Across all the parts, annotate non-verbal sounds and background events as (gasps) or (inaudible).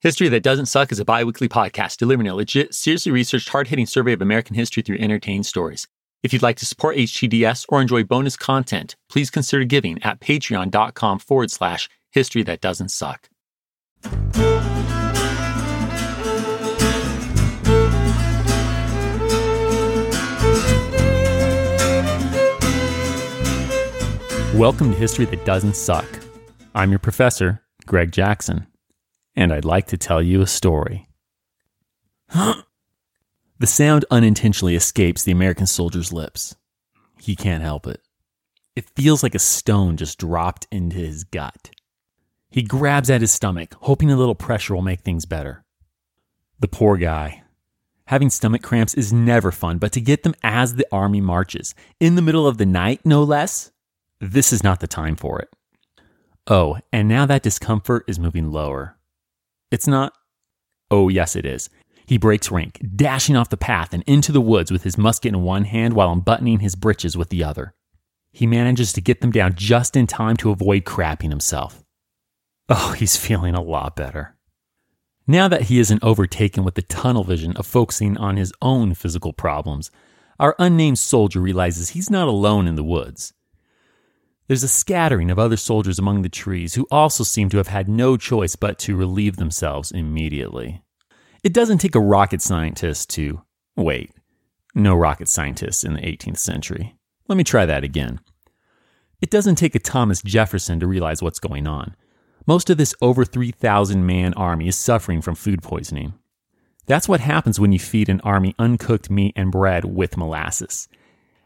History That Doesn't Suck is a bi weekly podcast delivering a legit, seriously researched, hard hitting survey of American history through entertaining stories. If you'd like to support HTDS or enjoy bonus content, please consider giving at patreon.com forward slash history that doesn't suck. Welcome to History That Doesn't Suck. I'm your professor, Greg Jackson, and I'd like to tell you a story. (gasps) the sound unintentionally escapes the American soldier's lips. He can't help it. It feels like a stone just dropped into his gut. He grabs at his stomach, hoping a little pressure will make things better. The poor guy. Having stomach cramps is never fun, but to get them as the army marches, in the middle of the night, no less, this is not the time for it. Oh, and now that discomfort is moving lower. It's not. Oh, yes, it is. He breaks rank, dashing off the path and into the woods with his musket in one hand while unbuttoning his breeches with the other. He manages to get them down just in time to avoid crapping himself. Oh, he's feeling a lot better. Now that he isn't overtaken with the tunnel vision of focusing on his own physical problems, our unnamed soldier realizes he's not alone in the woods. There's a scattering of other soldiers among the trees who also seem to have had no choice but to relieve themselves immediately. It doesn't take a rocket scientist to. Wait, no rocket scientists in the 18th century. Let me try that again. It doesn't take a Thomas Jefferson to realize what's going on. Most of this over 3,000 man army is suffering from food poisoning. That's what happens when you feed an army uncooked meat and bread with molasses.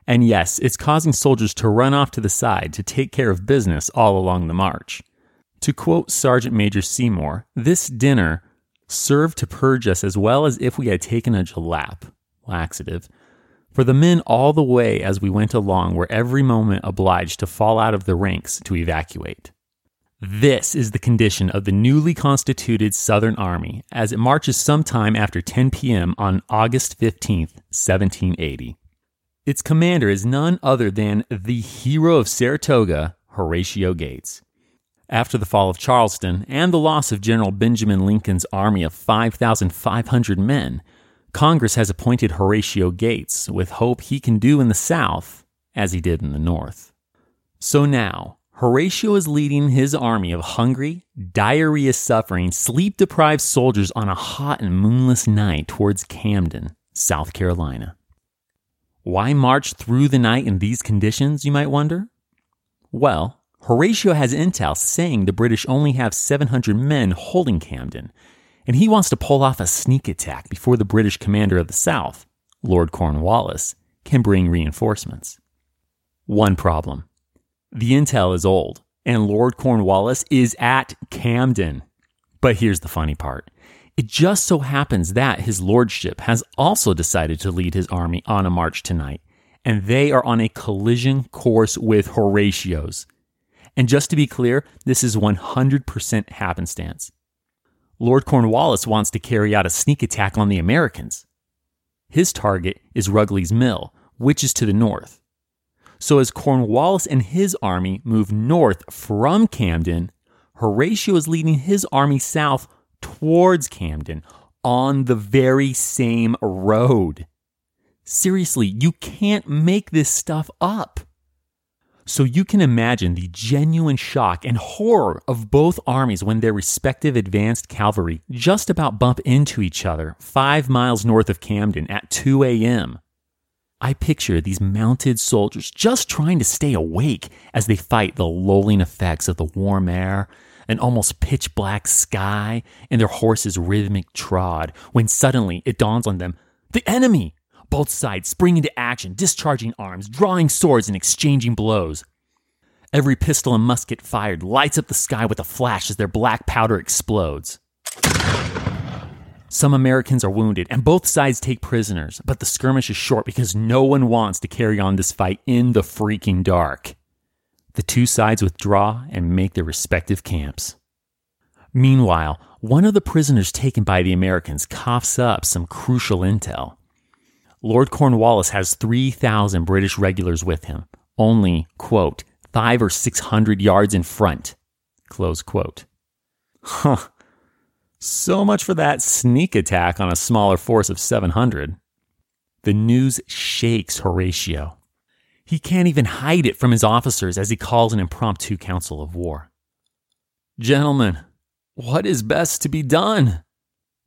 And yes, it's causing soldiers to run off to the side to take care of business all along the march. To quote Sergeant Major Seymour, this dinner served to purge us as well as if we had taken a jalap, laxative, for the men all the way as we went along were every moment obliged to fall out of the ranks to evacuate. This is the condition of the newly constituted Southern Army as it marches sometime after 10 p.m. on August 15, 1780. Its commander is none other than the hero of Saratoga, Horatio Gates. After the fall of Charleston and the loss of General Benjamin Lincoln's army of 5,500 men, Congress has appointed Horatio Gates with hope he can do in the South as he did in the North. So now, Horatio is leading his army of hungry, diarrhea suffering, sleep deprived soldiers on a hot and moonless night towards Camden, South Carolina. Why march through the night in these conditions, you might wonder? Well, Horatio has intel saying the British only have 700 men holding Camden, and he wants to pull off a sneak attack before the British commander of the South, Lord Cornwallis, can bring reinforcements. One problem the intel is old, and Lord Cornwallis is at Camden. But here's the funny part it just so happens that his lordship has also decided to lead his army on a march tonight, and they are on a collision course with Horatio's. And just to be clear, this is 100% happenstance. Lord Cornwallis wants to carry out a sneak attack on the Americans. His target is Rugeley's Mill, which is to the north. So as Cornwallis and his army move north from Camden, Horatio is leading his army south towards Camden on the very same road. Seriously, you can't make this stuff up. So you can imagine the genuine shock and horror of both armies when their respective advanced cavalry just about bump into each other five miles north of Camden at 2 a.m. I picture these mounted soldiers just trying to stay awake as they fight the lulling effects of the warm air an almost pitch black sky, and their horses' rhythmic trod, when suddenly it dawns on them the enemy! Both sides spring into action, discharging arms, drawing swords, and exchanging blows. Every pistol and musket fired lights up the sky with a flash as their black powder explodes. Some Americans are wounded, and both sides take prisoners, but the skirmish is short because no one wants to carry on this fight in the freaking dark. The two sides withdraw and make their respective camps. Meanwhile, one of the prisoners taken by the Americans coughs up some crucial intel. Lord Cornwallis has 3,000 British regulars with him, only, quote, five or six hundred yards in front, close quote. Huh. So much for that sneak attack on a smaller force of 700. The news shakes Horatio. He can't even hide it from his officers as he calls an impromptu council of war. Gentlemen, what is best to be done?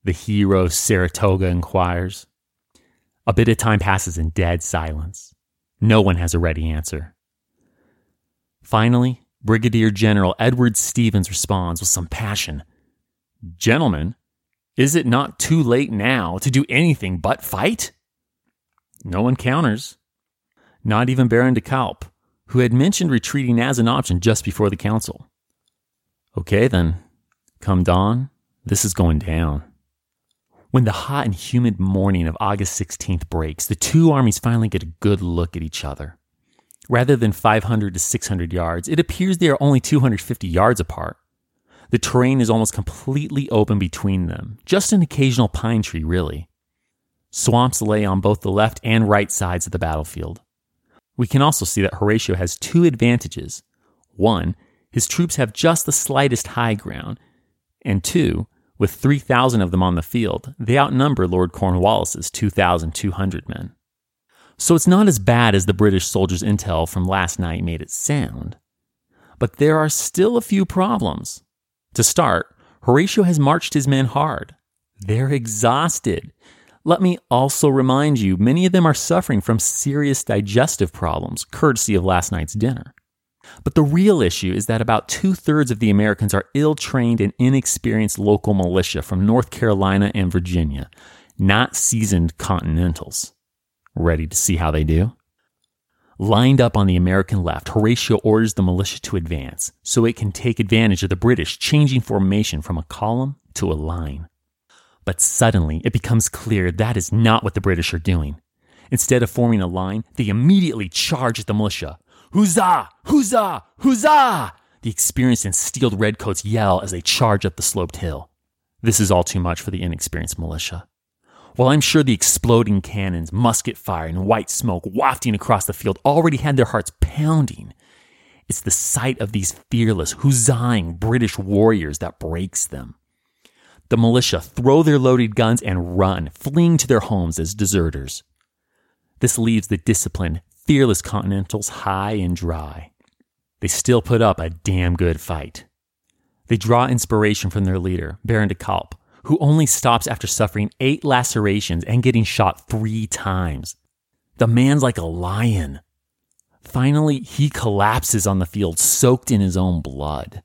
The hero Saratoga inquires. A bit of time passes in dead silence. No one has a ready answer. Finally, Brigadier General Edward Stevens responds with some passion. Gentlemen, is it not too late now to do anything but fight? No one counters. Not even Baron de Kalb, who had mentioned retreating as an option just before the council. Okay, then. Come dawn, this is going down. When the hot and humid morning of August 16th breaks, the two armies finally get a good look at each other. Rather than 500 to 600 yards, it appears they are only 250 yards apart. The terrain is almost completely open between them, just an occasional pine tree, really. Swamps lay on both the left and right sides of the battlefield. We can also see that Horatio has two advantages. One, his troops have just the slightest high ground, and two, with 3,000 of them on the field, they outnumber Lord Cornwallis's 2,200 men. So it's not as bad as the British soldiers' intel from last night made it sound. But there are still a few problems. To start, Horatio has marched his men hard. They're exhausted. Let me also remind you, many of them are suffering from serious digestive problems, courtesy of last night's dinner. But the real issue is that about two thirds of the Americans are ill trained and inexperienced local militia from North Carolina and Virginia, not seasoned Continentals. Ready to see how they do? Lined up on the American left, Horatio orders the militia to advance so it can take advantage of the British changing formation from a column to a line. But suddenly, it becomes clear that is not what the British are doing. Instead of forming a line, they immediately charge at the militia. Huzzah! Huzzah! Huzzah! The experienced and steeled redcoats yell as they charge up the sloped hill. This is all too much for the inexperienced militia. While I'm sure the exploding cannons, musket fire, and white smoke wafting across the field already had their hearts pounding, it's the sight of these fearless, huzzahing British warriors that breaks them. The militia throw their loaded guns and run, fleeing to their homes as deserters. This leaves the disciplined, fearless Continentals high and dry. They still put up a damn good fight. They draw inspiration from their leader, Baron de Kalb, who only stops after suffering eight lacerations and getting shot three times. The man's like a lion. Finally, he collapses on the field, soaked in his own blood.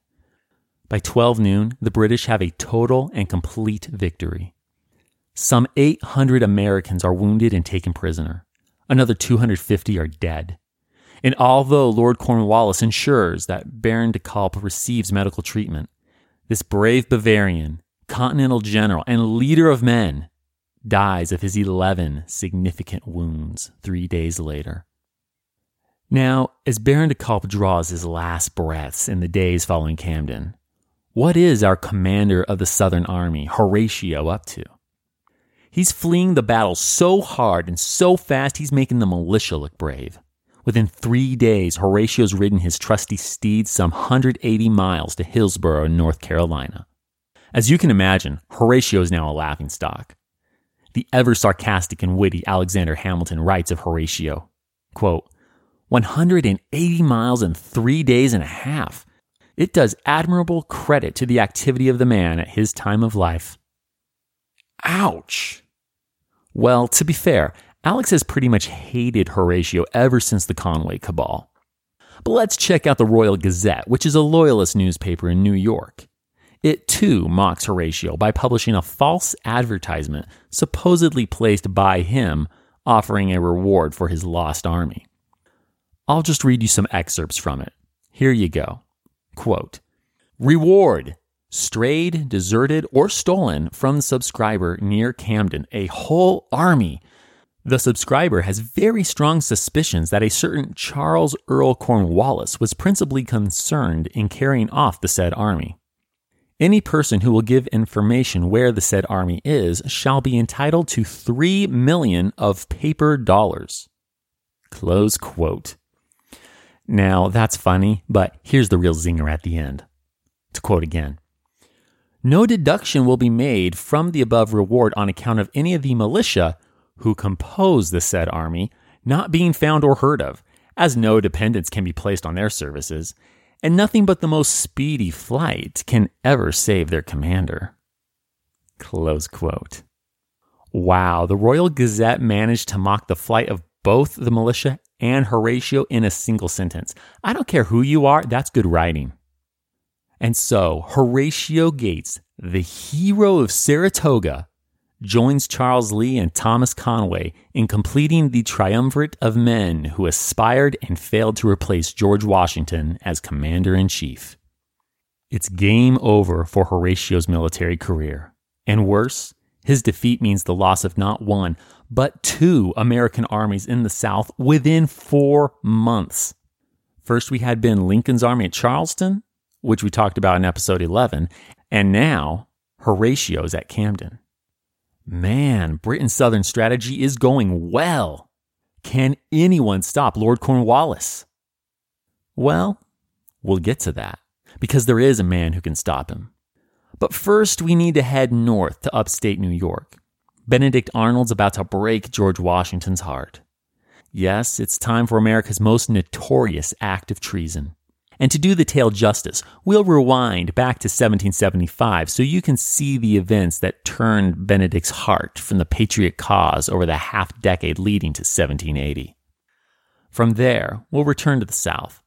By 12 noon, the British have a total and complete victory. Some 800 Americans are wounded and taken prisoner. Another 250 are dead. And although Lord Cornwallis ensures that Baron de Kalb receives medical treatment, this brave Bavarian continental general, and leader of men, dies of his 11 significant wounds three days later. Now, as Baron de Kalb draws his last breaths in the days following Camden, what is our commander of the Southern Army, Horatio, up to? He's fleeing the battle so hard and so fast he's making the militia look brave. Within three days, Horatio's ridden his trusty steed some 180 miles to Hillsborough, North Carolina. As you can imagine, Horatio is now a laughingstock. The ever sarcastic and witty Alexander Hamilton writes of Horatio, quote, 180 miles in three days and a half. It does admirable credit to the activity of the man at his time of life. Ouch! Well, to be fair, Alex has pretty much hated Horatio ever since the Conway Cabal. But let's check out the Royal Gazette, which is a loyalist newspaper in New York. It too mocks Horatio by publishing a false advertisement supposedly placed by him offering a reward for his lost army. I'll just read you some excerpts from it. Here you go. Quote Reward strayed, deserted, or stolen from subscriber near Camden, a whole army. The subscriber has very strong suspicions that a certain Charles Earl Cornwallis was principally concerned in carrying off the said army. Any person who will give information where the said army is shall be entitled to three million of paper dollars. Close quote. Now, that's funny, but here's the real zinger at the end. To quote again No deduction will be made from the above reward on account of any of the militia who compose the said army not being found or heard of, as no dependence can be placed on their services, and nothing but the most speedy flight can ever save their commander. Close quote. Wow, the Royal Gazette managed to mock the flight of both the militia and Horatio in a single sentence. I don't care who you are, that's good writing. And so, Horatio Gates, the hero of Saratoga, joins Charles Lee and Thomas Conway in completing the triumvirate of men who aspired and failed to replace George Washington as commander in chief. It's game over for Horatio's military career. And worse, his defeat means the loss of not one, but two American armies in the South within four months. First, we had Ben Lincoln's army at Charleston, which we talked about in episode 11, and now Horatio's at Camden. Man, Britain's southern strategy is going well. Can anyone stop Lord Cornwallis? Well, we'll get to that, because there is a man who can stop him. But first, we need to head north to upstate New York. Benedict Arnold's about to break George Washington's heart. Yes, it's time for America's most notorious act of treason. And to do the tale justice, we'll rewind back to 1775 so you can see the events that turned Benedict's heart from the patriot cause over the half decade leading to 1780. From there, we'll return to the South.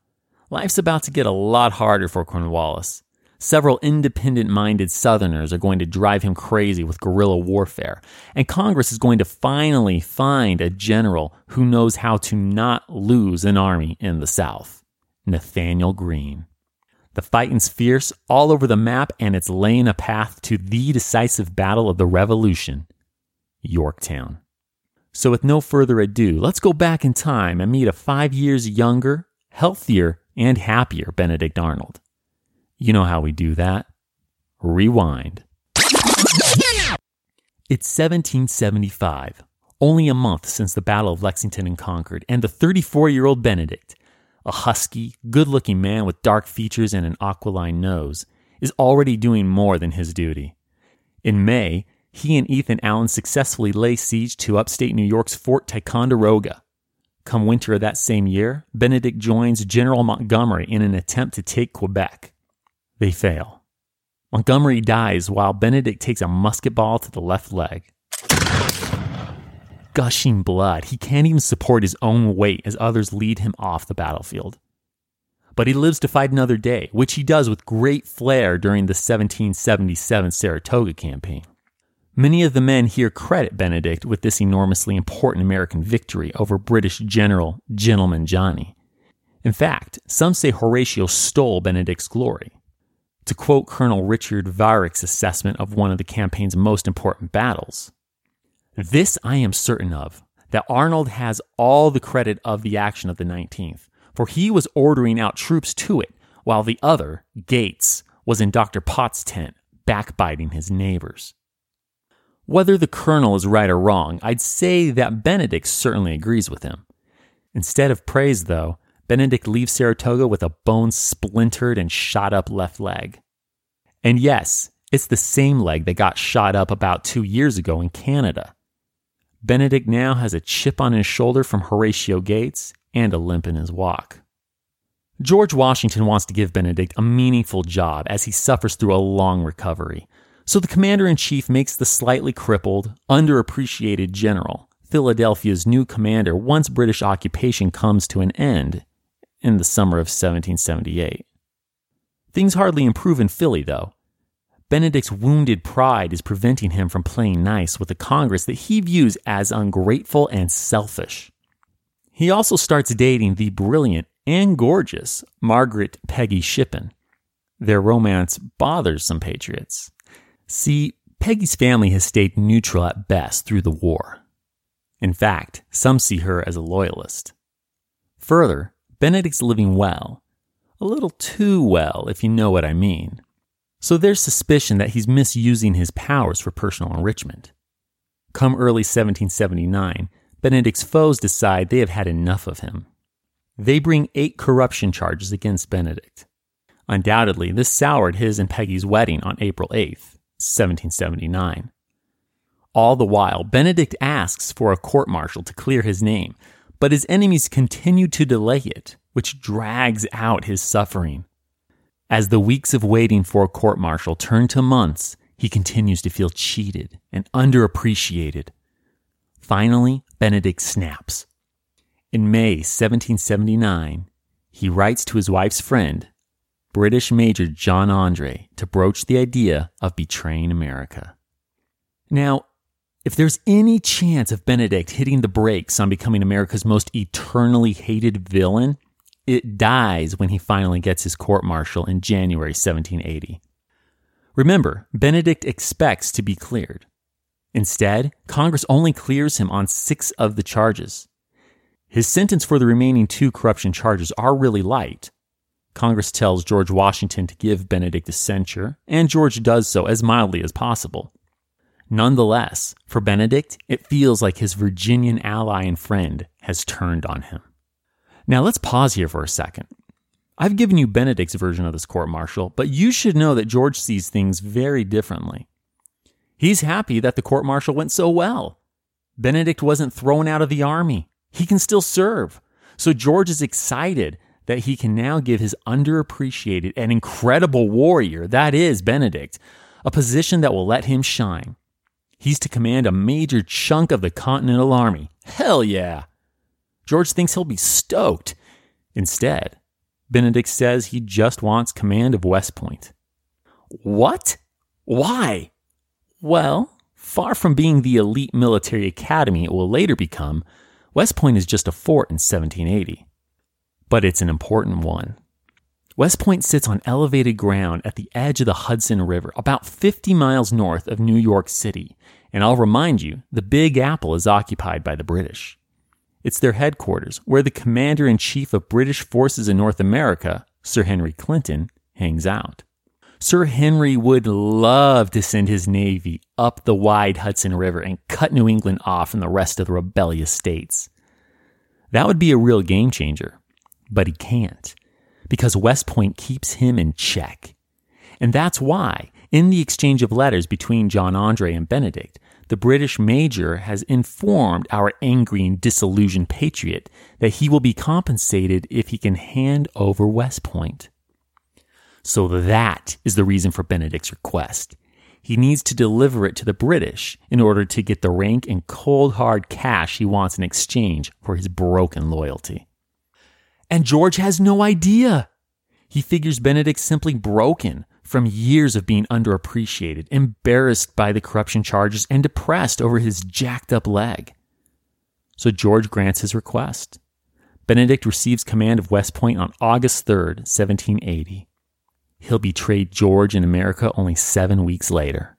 Life's about to get a lot harder for Cornwallis. Several independent minded Southerners are going to drive him crazy with guerrilla warfare, and Congress is going to finally find a general who knows how to not lose an army in the South. Nathanael Greene. The fighting's fierce all over the map, and it's laying a path to the decisive battle of the Revolution, Yorktown. So, with no further ado, let's go back in time and meet a five years younger, healthier, and happier Benedict Arnold. You know how we do that. Rewind. It's 1775, only a month since the Battle of Lexington and Concord, and the 34 year old Benedict a husky, good looking man with dark features and an aquiline nose, is already doing more than his duty. In May, he and Ethan Allen successfully lay siege to upstate New York's Fort Ticonderoga. Come winter of that same year, Benedict joins General Montgomery in an attempt to take Quebec. They fail. Montgomery dies while Benedict takes a musket ball to the left leg gushing blood. He can't even support his own weight as others lead him off the battlefield. But he lives to fight another day, which he does with great flair during the 1777 Saratoga campaign. Many of the men here credit Benedict with this enormously important American victory over British General Gentleman Johnny. In fact, some say Horatio stole Benedict's glory. To quote Colonel Richard Varick's assessment of one of the campaign's most important battles, this I am certain of, that Arnold has all the credit of the action of the 19th, for he was ordering out troops to it, while the other, Gates, was in Dr. Potts' tent, backbiting his neighbors. Whether the colonel is right or wrong, I'd say that Benedict certainly agrees with him. Instead of praise, though, Benedict leaves Saratoga with a bone splintered and shot up left leg. And yes, it's the same leg that got shot up about two years ago in Canada. Benedict now has a chip on his shoulder from Horatio Gates and a limp in his walk. George Washington wants to give Benedict a meaningful job as he suffers through a long recovery. So the commander in chief makes the slightly crippled, underappreciated general Philadelphia's new commander once British occupation comes to an end in the summer of 1778. Things hardly improve in Philly, though, Benedict's wounded pride is preventing him from playing nice with a Congress that he views as ungrateful and selfish. He also starts dating the brilliant and gorgeous Margaret Peggy Shippen. Their romance bothers some patriots. See, Peggy's family has stayed neutral at best through the war. In fact, some see her as a loyalist. Further, Benedict's living well. A little too well, if you know what I mean. So there's suspicion that he's misusing his powers for personal enrichment. Come early 1779, Benedict's foes decide they have had enough of him. They bring eight corruption charges against Benedict. Undoubtedly, this soured his and Peggy's wedding on April 8th, 1779. All the while, Benedict asks for a court martial to clear his name, but his enemies continue to delay it, which drags out his suffering. As the weeks of waiting for a court martial turn to months, he continues to feel cheated and underappreciated. Finally, Benedict snaps. In May 1779, he writes to his wife's friend, British Major John Andre, to broach the idea of betraying America. Now, if there's any chance of Benedict hitting the brakes on becoming America's most eternally hated villain, it dies when he finally gets his court martial in January 1780. Remember, Benedict expects to be cleared. Instead, Congress only clears him on six of the charges. His sentence for the remaining two corruption charges are really light. Congress tells George Washington to give Benedict a censure, and George does so as mildly as possible. Nonetheless, for Benedict, it feels like his Virginian ally and friend has turned on him. Now let's pause here for a second. I've given you Benedict's version of this court martial, but you should know that George sees things very differently. He's happy that the court martial went so well. Benedict wasn't thrown out of the army. He can still serve. So George is excited that he can now give his underappreciated and incredible warrior, that is Benedict, a position that will let him shine. He's to command a major chunk of the Continental Army. Hell yeah! George thinks he'll be stoked. Instead, Benedict says he just wants command of West Point. What? Why? Well, far from being the elite military academy it will later become, West Point is just a fort in 1780. But it's an important one. West Point sits on elevated ground at the edge of the Hudson River, about 50 miles north of New York City. And I'll remind you, the Big Apple is occupied by the British. It's their headquarters, where the commander in chief of British forces in North America, Sir Henry Clinton, hangs out. Sir Henry would love to send his navy up the wide Hudson River and cut New England off from the rest of the rebellious states. That would be a real game changer, but he can't, because West Point keeps him in check. And that's why, in the exchange of letters between John Andre and Benedict, the British major has informed our angry and disillusioned patriot that he will be compensated if he can hand over West Point. So that is the reason for Benedict's request. He needs to deliver it to the British in order to get the rank and cold hard cash he wants in exchange for his broken loyalty. And George has no idea. He figures Benedict's simply broken, from years of being underappreciated, embarrassed by the corruption charges, and depressed over his jacked up leg. So George grants his request. Benedict receives command of West Point on August 3rd, 1780. He'll betray George in America only seven weeks later.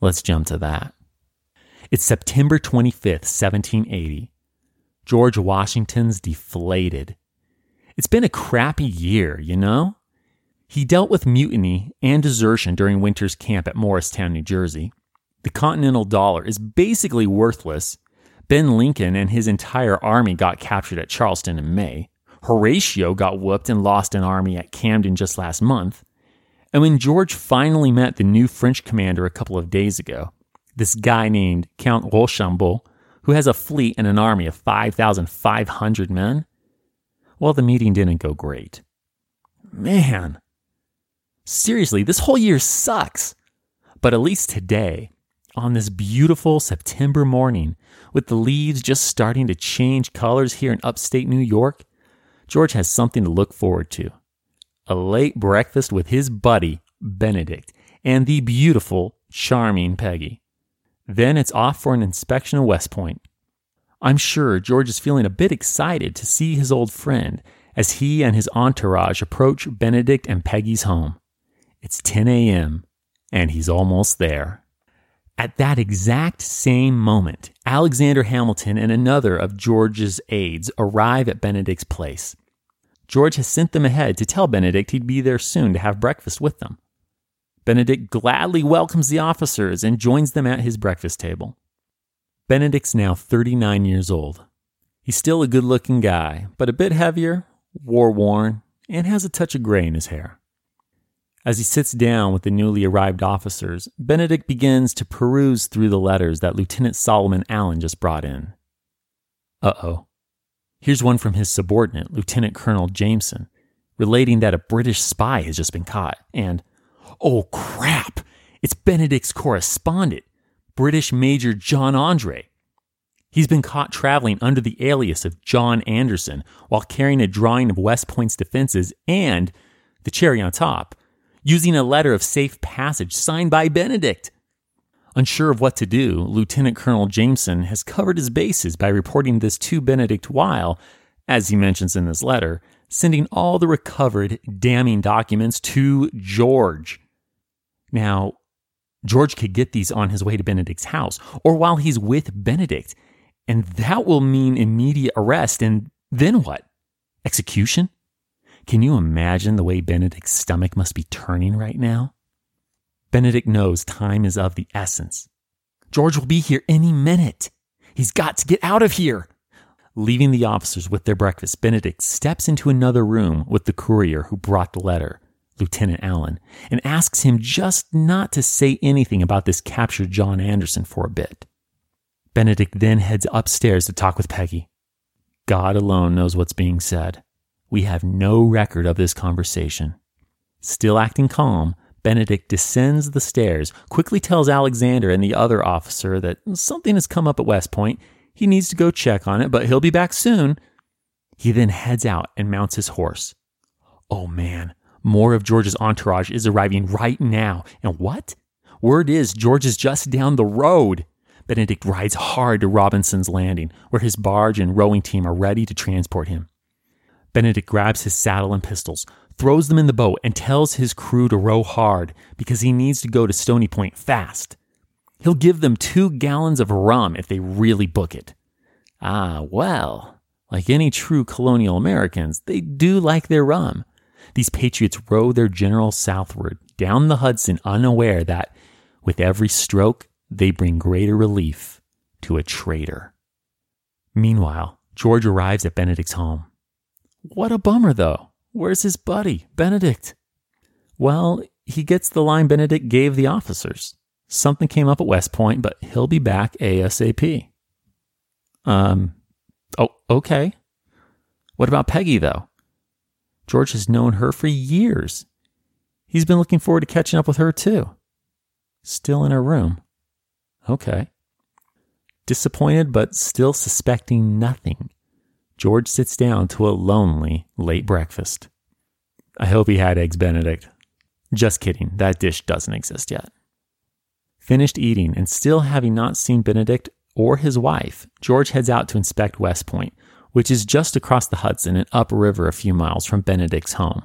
Let's jump to that. It's September 25th, 1780. George Washington's deflated. It's been a crappy year, you know? He dealt with mutiny and desertion during winter's camp at Morristown, New Jersey. The Continental dollar is basically worthless. Ben Lincoln and his entire army got captured at Charleston in May. Horatio got whooped and lost an army at Camden just last month. And when George finally met the new French commander a couple of days ago, this guy named Count Rochambeau, who has a fleet and an army of 5,500 men, well, the meeting didn't go great. Man, Seriously, this whole year sucks. But at least today, on this beautiful September morning, with the leaves just starting to change colors here in upstate New York, George has something to look forward to. A late breakfast with his buddy, Benedict, and the beautiful, charming Peggy. Then it's off for an inspection of West Point. I'm sure George is feeling a bit excited to see his old friend as he and his entourage approach Benedict and Peggy's home. It's 10 a.m., and he's almost there. At that exact same moment, Alexander Hamilton and another of George's aides arrive at Benedict's place. George has sent them ahead to tell Benedict he'd be there soon to have breakfast with them. Benedict gladly welcomes the officers and joins them at his breakfast table. Benedict's now 39 years old. He's still a good looking guy, but a bit heavier, war worn, and has a touch of gray in his hair. As he sits down with the newly arrived officers, Benedict begins to peruse through the letters that Lieutenant Solomon Allen just brought in. Uh oh. Here's one from his subordinate, Lieutenant Colonel Jameson, relating that a British spy has just been caught. And, oh crap, it's Benedict's correspondent, British Major John Andre. He's been caught traveling under the alias of John Anderson while carrying a drawing of West Point's defenses and, the cherry on top, using a letter of safe passage signed by Benedict. Unsure of what to do, Lieutenant Colonel Jameson has covered his bases by reporting this to Benedict while, as he mentions in this letter, sending all the recovered damning documents to George. Now, George could get these on his way to Benedict's house or while he's with Benedict, and that will mean immediate arrest. And then what? Execution? Can you imagine the way Benedict's stomach must be turning right now? Benedict knows time is of the essence. George will be here any minute. He's got to get out of here. Leaving the officers with their breakfast, Benedict steps into another room with the courier who brought the letter, Lieutenant Allen, and asks him just not to say anything about this captured John Anderson for a bit. Benedict then heads upstairs to talk with Peggy. God alone knows what's being said. We have no record of this conversation. Still acting calm, Benedict descends the stairs, quickly tells Alexander and the other officer that something has come up at West Point. He needs to go check on it, but he'll be back soon. He then heads out and mounts his horse. Oh man, more of George's entourage is arriving right now. And what? Word is George is just down the road. Benedict rides hard to Robinson's Landing, where his barge and rowing team are ready to transport him. Benedict grabs his saddle and pistols, throws them in the boat, and tells his crew to row hard because he needs to go to Stony Point fast. He'll give them two gallons of rum if they really book it. Ah, well, like any true colonial Americans, they do like their rum. These patriots row their general southward down the Hudson unaware that, with every stroke, they bring greater relief to a traitor. Meanwhile, George arrives at Benedict's home. What a bummer, though. Where's his buddy, Benedict? Well, he gets the line Benedict gave the officers. Something came up at West Point, but he'll be back ASAP. Um, oh, okay. What about Peggy, though? George has known her for years. He's been looking forward to catching up with her, too. Still in her room. Okay. Disappointed, but still suspecting nothing, George sits down to a lonely late breakfast. I hope he had Eggs Benedict. Just kidding, that dish doesn't exist yet. Finished eating and still having not seen Benedict or his wife, George heads out to inspect West Point, which is just across the Hudson and upriver a few miles from Benedict's home.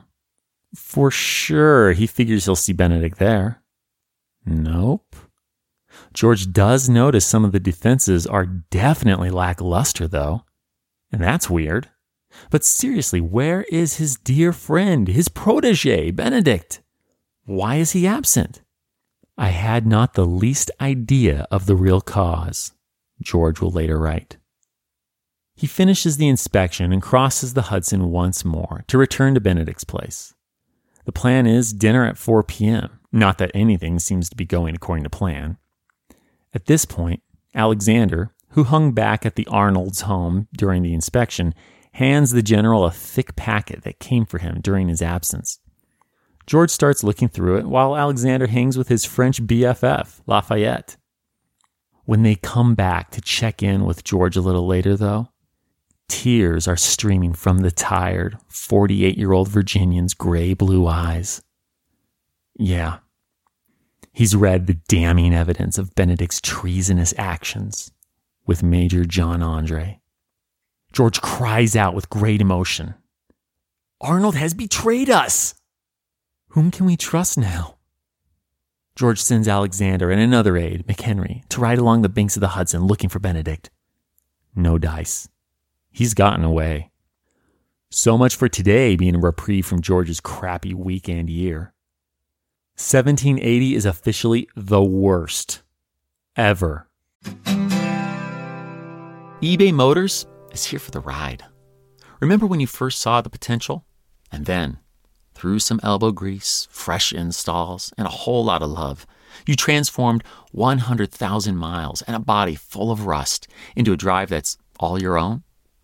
For sure, he figures he'll see Benedict there. Nope. George does notice some of the defenses are definitely lackluster, though. And that's weird. But seriously, where is his dear friend, his protege, Benedict? Why is he absent? I had not the least idea of the real cause, George will later write. He finishes the inspection and crosses the Hudson once more to return to Benedict's place. The plan is dinner at 4 p.m., not that anything seems to be going according to plan. At this point, Alexander, who hung back at the Arnold's home during the inspection, hands the general a thick packet that came for him during his absence. George starts looking through it while Alexander hangs with his French BFF, Lafayette. When they come back to check in with George a little later, though, tears are streaming from the tired 48 year old Virginian's gray blue eyes. Yeah, he's read the damning evidence of Benedict's treasonous actions with Major John Andre. George cries out with great emotion. Arnold has betrayed us. Whom can we trust now? George sends Alexander and another aide, McHenry, to ride along the banks of the Hudson looking for Benedict. No dice. He's gotten away. So much for today being a reprieve from George's crappy weekend year. 1780 is officially the worst ever. eBay Motors is here for the ride. Remember when you first saw the potential? And then, through some elbow grease, fresh installs, and a whole lot of love, you transformed 100,000 miles and a body full of rust into a drive that's all your own?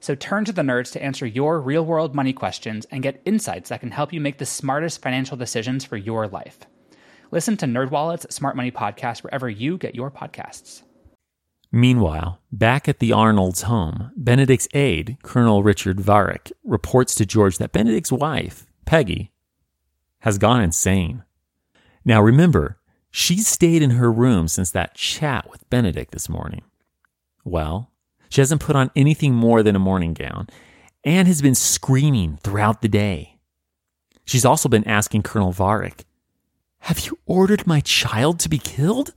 So turn to the nerds to answer your real world money questions and get insights that can help you make the smartest financial decisions for your life. Listen to NerdWallet's Smart Money Podcast wherever you get your podcasts. Meanwhile, back at the Arnold's home, Benedict's aide, Colonel Richard Varick, reports to George that Benedict's wife, Peggy, has gone insane. Now remember, she's stayed in her room since that chat with Benedict this morning. Well, she hasn't put on anything more than a morning gown and has been screaming throughout the day. She's also been asking Colonel Varick, Have you ordered my child to be killed?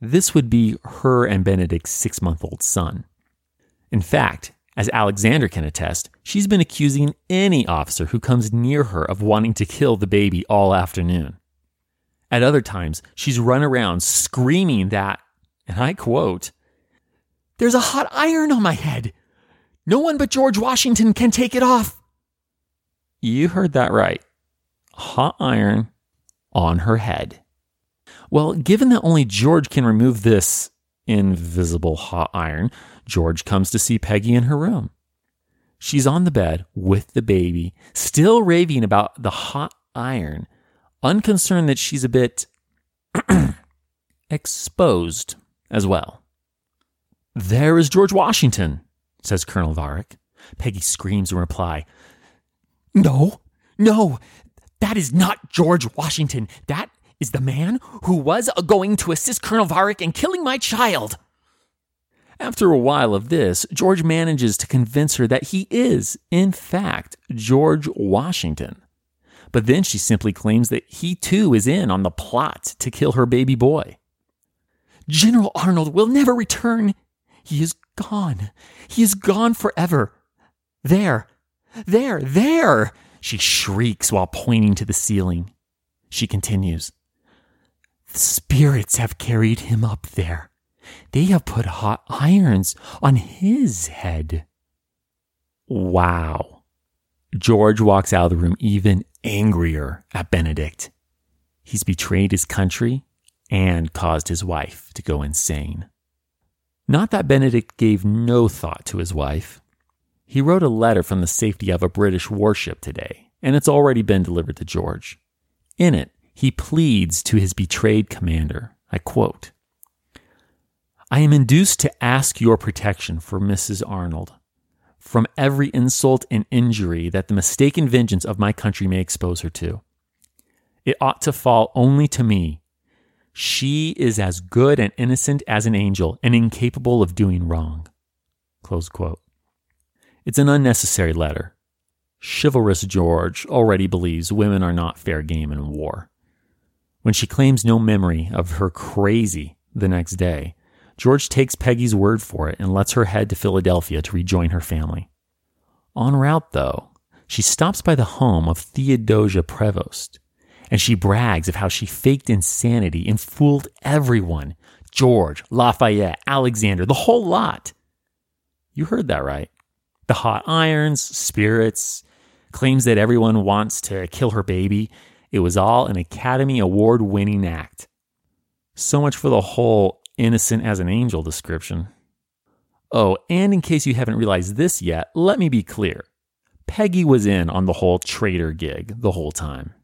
This would be her and Benedict's six month old son. In fact, as Alexander can attest, she's been accusing any officer who comes near her of wanting to kill the baby all afternoon. At other times, she's run around screaming that, and I quote, There's a hot iron on my head. No one but George Washington can take it off. You heard that right. Hot iron on her head. Well, given that only George can remove this invisible hot iron, George comes to see Peggy in her room. She's on the bed with the baby, still raving about the hot iron, unconcerned that she's a bit (clears throat) exposed as well. There is George Washington, says Colonel Varick. Peggy screams in reply, No, no, that is not George Washington. That is the man who was going to assist Colonel Varick in killing my child. After a while of this, George manages to convince her that he is, in fact, George Washington. But then she simply claims that he too is in on the plot to kill her baby boy. General Arnold will never return. He is gone. He is gone forever. There, there, there, she shrieks while pointing to the ceiling. She continues, The spirits have carried him up there. They have put hot irons on his head. Wow. George walks out of the room even angrier at Benedict. He's betrayed his country and caused his wife to go insane. Not that Benedict gave no thought to his wife. He wrote a letter from the safety of a British warship today, and it's already been delivered to George. In it, he pleads to his betrayed commander. I quote I am induced to ask your protection for Mrs. Arnold from every insult and injury that the mistaken vengeance of my country may expose her to. It ought to fall only to me. She is as good and innocent as an angel and incapable of doing wrong. It's an unnecessary letter. Chivalrous George already believes women are not fair game in war. When she claims no memory of her crazy the next day, George takes Peggy's word for it and lets her head to Philadelphia to rejoin her family. En route, though, she stops by the home of Theodosia Prevost, and she brags of how she faked insanity and fooled everyone George, Lafayette, Alexander, the whole lot. You heard that right. The hot irons, spirits, claims that everyone wants to kill her baby. It was all an Academy Award winning act. So much for the whole innocent as an angel description. Oh, and in case you haven't realized this yet, let me be clear. Peggy was in on the whole traitor gig the whole time.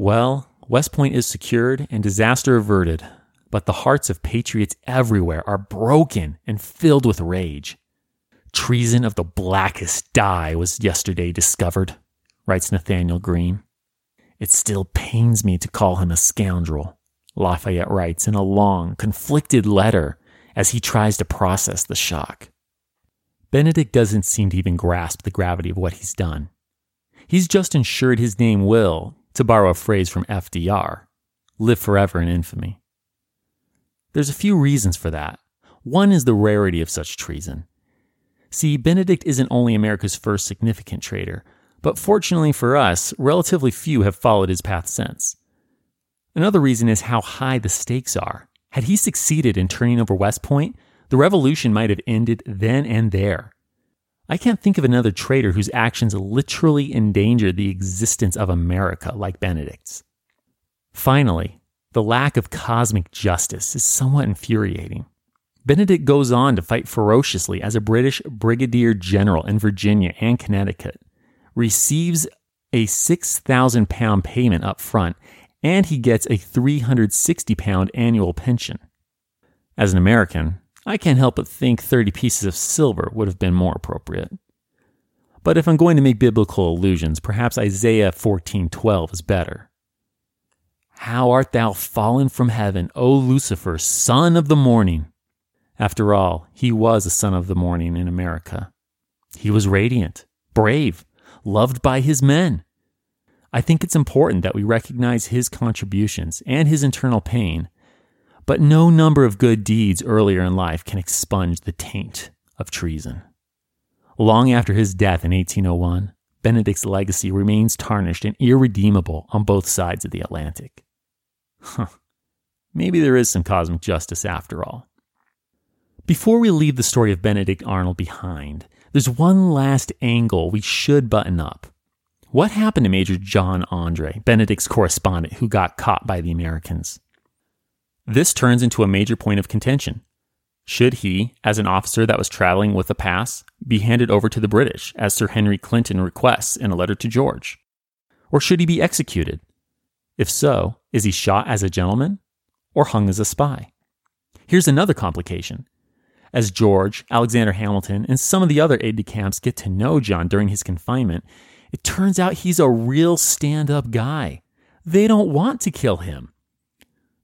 Well, West Point is secured and disaster averted, but the hearts of patriots everywhere are broken and filled with rage. Treason of the blackest dye was yesterday discovered, writes Nathanael Greene. It still pains me to call him a scoundrel, Lafayette writes in a long, conflicted letter as he tries to process the shock. Benedict doesn't seem to even grasp the gravity of what he's done. He's just ensured his name will, to borrow a phrase from FDR, live forever in infamy. There's a few reasons for that. One is the rarity of such treason. See, Benedict isn't only America's first significant traitor, but fortunately for us, relatively few have followed his path since. Another reason is how high the stakes are. Had he succeeded in turning over West Point, the revolution might have ended then and there. I can't think of another traitor whose actions literally endangered the existence of America like Benedict's. Finally, the lack of cosmic justice is somewhat infuriating. Benedict goes on to fight ferociously as a British brigadier general in Virginia and Connecticut, receives a 6,000 pound payment up front, and he gets a 360 pound annual pension. As an American, I can't help but think 30 pieces of silver would have been more appropriate. But if I'm going to make biblical allusions, perhaps Isaiah 14:12 is better. How art thou fallen from heaven, O Lucifer, son of the morning? After all, he was a son of the morning in America. He was radiant, brave, loved by his men. I think it's important that we recognize his contributions and his internal pain but no number of good deeds earlier in life can expunge the taint of treason. Long after his death in 1801, Benedict's legacy remains tarnished and irredeemable on both sides of the Atlantic. Huh. Maybe there is some cosmic justice after all. Before we leave the story of Benedict Arnold behind, there's one last angle we should button up. What happened to Major John Andre, Benedict's correspondent who got caught by the Americans? This turns into a major point of contention. Should he, as an officer that was traveling with a pass, be handed over to the British, as Sir Henry Clinton requests in a letter to George? Or should he be executed? If so, is he shot as a gentleman or hung as a spy? Here's another complication. As George, Alexander Hamilton, and some of the other aide de camps get to know John during his confinement, it turns out he's a real stand up guy. They don't want to kill him.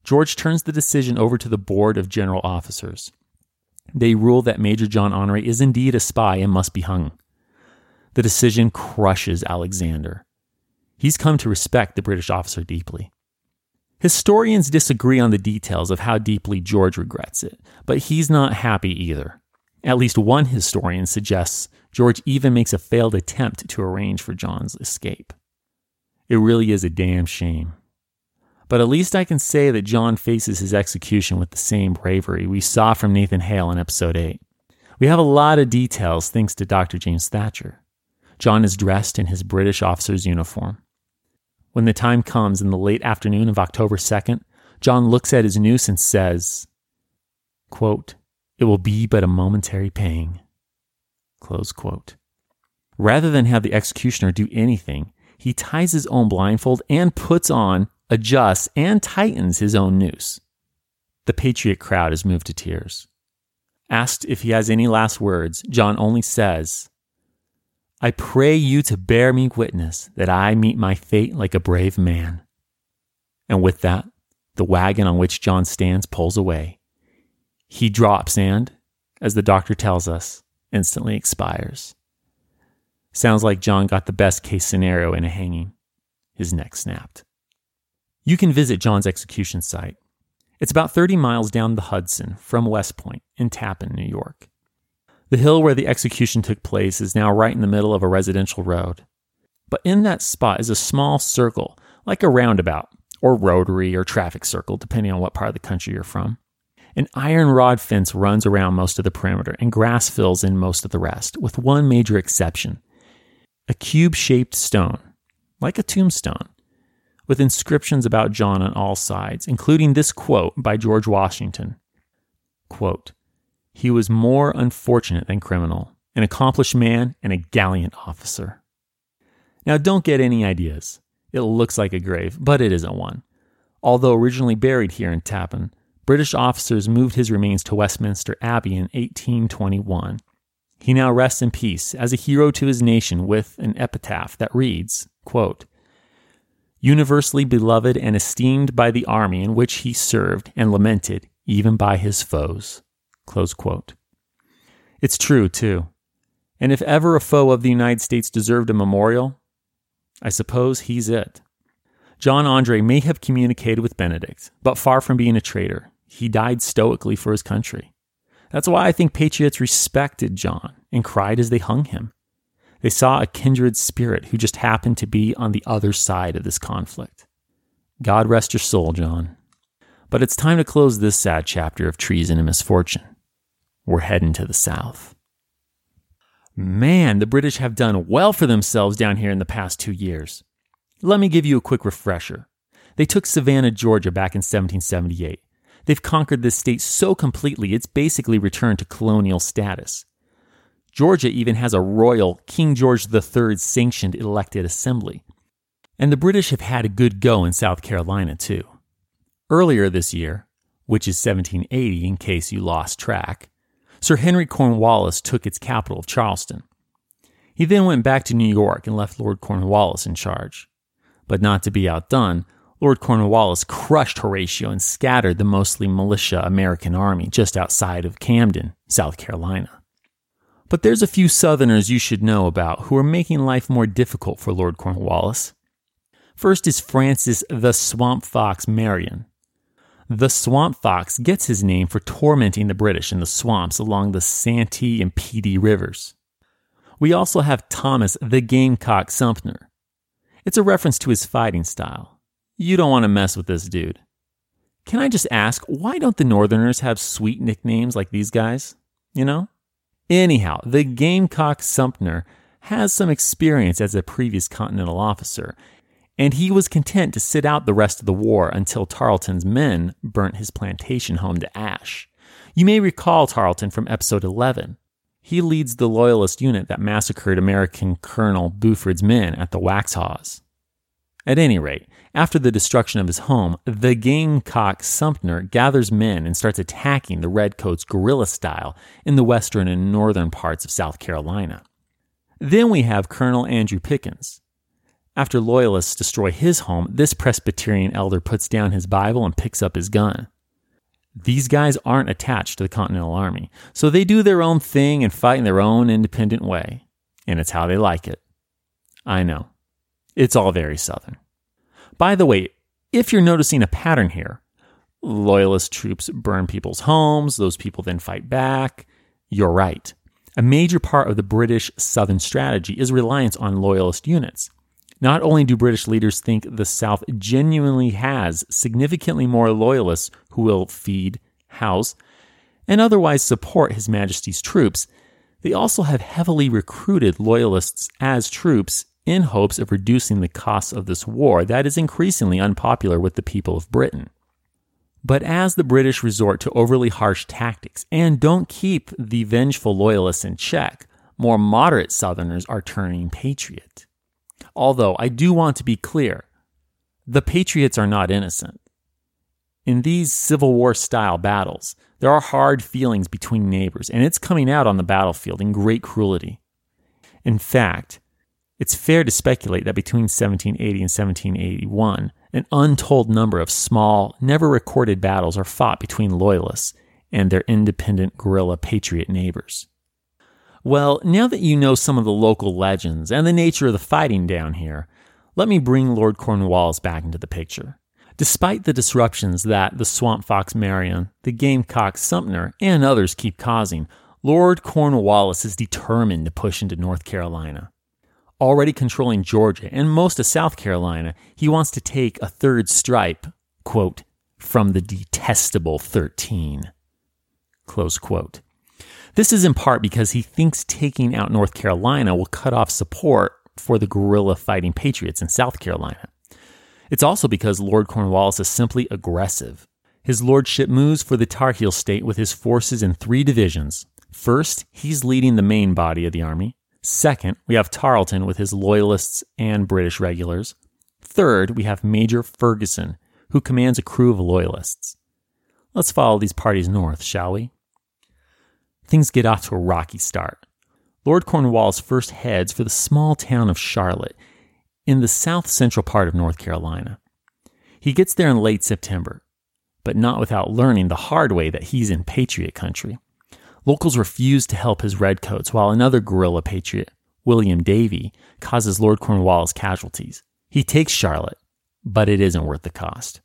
George turns the decision over to the board of general officers. They rule that Major John Andre is indeed a spy and must be hung. The decision crushes Alexander. He's come to respect the British officer deeply. Historians disagree on the details of how deeply George regrets it, but he's not happy either. At least one historian suggests George even makes a failed attempt to arrange for John's escape. It really is a damn shame. But at least I can say that John faces his execution with the same bravery we saw from Nathan Hale in episode 8. We have a lot of details thanks to Dr. James Thacher. John is dressed in his British officer's uniform. When the time comes in the late afternoon of October 2nd, John looks at his noose and says, quote, It will be but a momentary pang. Close quote. Rather than have the executioner do anything, he ties his own blindfold and puts on adjusts, and tightens his own noose. The Patriot crowd is moved to tears. Asked if he has any last words, John only says, I pray you to bear me witness that I meet my fate like a brave man. And with that, The wagon on which John stands pulls away. He drops and, as the doctor tells us, instantly expires. Sounds like John got the best case scenario in a hanging. His neck snapped. You can visit John's execution site. It's about 30 miles down the Hudson from West Point in Tappan, New York. The hill where the execution took place is now right in the middle of a residential road. But in that spot is a small circle, like a roundabout, or rotary, or traffic circle, depending on what part of the country you're from. An iron rod fence runs around most of the perimeter, and grass fills in most of the rest, with one major exception a cube shaped stone, like a tombstone, with inscriptions about John on all sides, including this quote by George Washington quote, He was more unfortunate than criminal, an accomplished man, and a gallant officer. Now, don't get any ideas. It looks like a grave, but it isn't one. Although originally buried here in Tappan, British officers moved his remains to Westminster Abbey in 1821. He now rests in peace as a hero to his nation with an epitaph that reads, quote, Universally beloved and esteemed by the army in which he served and lamented even by his foes. It's true, too. And if ever a foe of the United States deserved a memorial, I suppose he's it. John Andre may have communicated with Benedict, but far from being a traitor, he died stoically for his country. That's why I think patriots respected John and cried as they hung him. They saw a kindred spirit who just happened to be on the other side of this conflict. God rest your soul, John. But it's time to close this sad chapter of treason and misfortune. We're heading to the south. Man, the British have done well for themselves down here in the past two years. Let me give you a quick refresher. They took Savannah, Georgia back in 1778. They've conquered this state so completely it's basically returned to colonial status. Georgia even has a royal King George III sanctioned elected assembly. And the British have had a good go in South Carolina, too. Earlier this year, which is 1780 in case you lost track, Sir Henry Cornwallis took its capital of Charleston. He then went back to New York and left Lord Cornwallis in charge. But not to be outdone, Lord Cornwallis crushed Horatio and scattered the mostly militia American army just outside of Camden, South Carolina. But there's a few Southerners you should know about who are making life more difficult for Lord Cornwallis. First is Francis the Swamp Fox Marion. The swamp fox gets his name for tormenting the British in the swamps along the Santee and Pedee rivers. We also have Thomas the Gamecock Sumter. It's a reference to his fighting style. You don't want to mess with this dude. Can I just ask, why don't the Northerners have sweet nicknames like these guys? You know? Anyhow, the Gamecock Sumter has some experience as a previous Continental officer and he was content to sit out the rest of the war until Tarleton's men burnt his plantation home to ash. You may recall Tarleton from episode 11. He leads the Loyalist unit that massacred American Colonel Buford's men at the Waxhaws. At any rate, after the destruction of his home, the Gamecock Sumter gathers men and starts attacking the Redcoats guerrilla style in the western and northern parts of South Carolina. Then we have Colonel Andrew Pickens, after Loyalists destroy his home, this Presbyterian elder puts down his Bible and picks up his gun. These guys aren't attached to the Continental Army, so they do their own thing and fight in their own independent way. And it's how they like it. I know. It's all very Southern. By the way, if you're noticing a pattern here, Loyalist troops burn people's homes, those people then fight back. You're right. A major part of the British Southern strategy is reliance on Loyalist units. Not only do British leaders think the South genuinely has significantly more loyalists who will feed, house, and otherwise support His Majesty's troops, they also have heavily recruited loyalists as troops in hopes of reducing the costs of this war that is increasingly unpopular with the people of Britain. But as the British resort to overly harsh tactics and don't keep the vengeful loyalists in check, more moderate Southerners are turning patriot. Although I do want to be clear the Patriots are not innocent. In these Civil War style battles, there are hard feelings between neighbors, and it's coming out on the battlefield in great cruelty. In fact, it's fair to speculate that between 1780 and 1781, An untold number of small, never recorded battles are fought between Loyalists and their independent guerrilla patriot neighbors. Well, now that you know some of the local legends and the nature of the fighting down here, let me bring Lord Cornwallis back into the picture. Despite the disruptions that the Swamp Fox Marion, the Gamecock Sumter, and others keep causing, Lord Cornwallis is determined to push into North Carolina. Already controlling Georgia and most of South Carolina, he wants to take a third stripe, quote, from the detestable 13. Close quote. This is in part because he thinks taking out North Carolina will cut off support for the guerrilla fighting patriots in South Carolina. It's also because Lord Cornwallis is simply aggressive. His lordship moves for the Tar Heel state with his forces in three divisions. First, he's leading the main body of the army. Second, we have Tarleton with his loyalists and British regulars. Third, we have Major Ferguson, who commands a crew of loyalists. Let's follow these parties north, shall we? Things get off to a rocky start. Lord Cornwallis first heads for the small town of Charlotte in the south central part of North Carolina. He gets there in late September, but not without learning the hard way that he's in Patriot country. Locals refuse to help his redcoats, while another guerrilla patriot, William Davie, causes Lord Cornwallis casualties. He takes Charlotte, but it isn't worth the cost.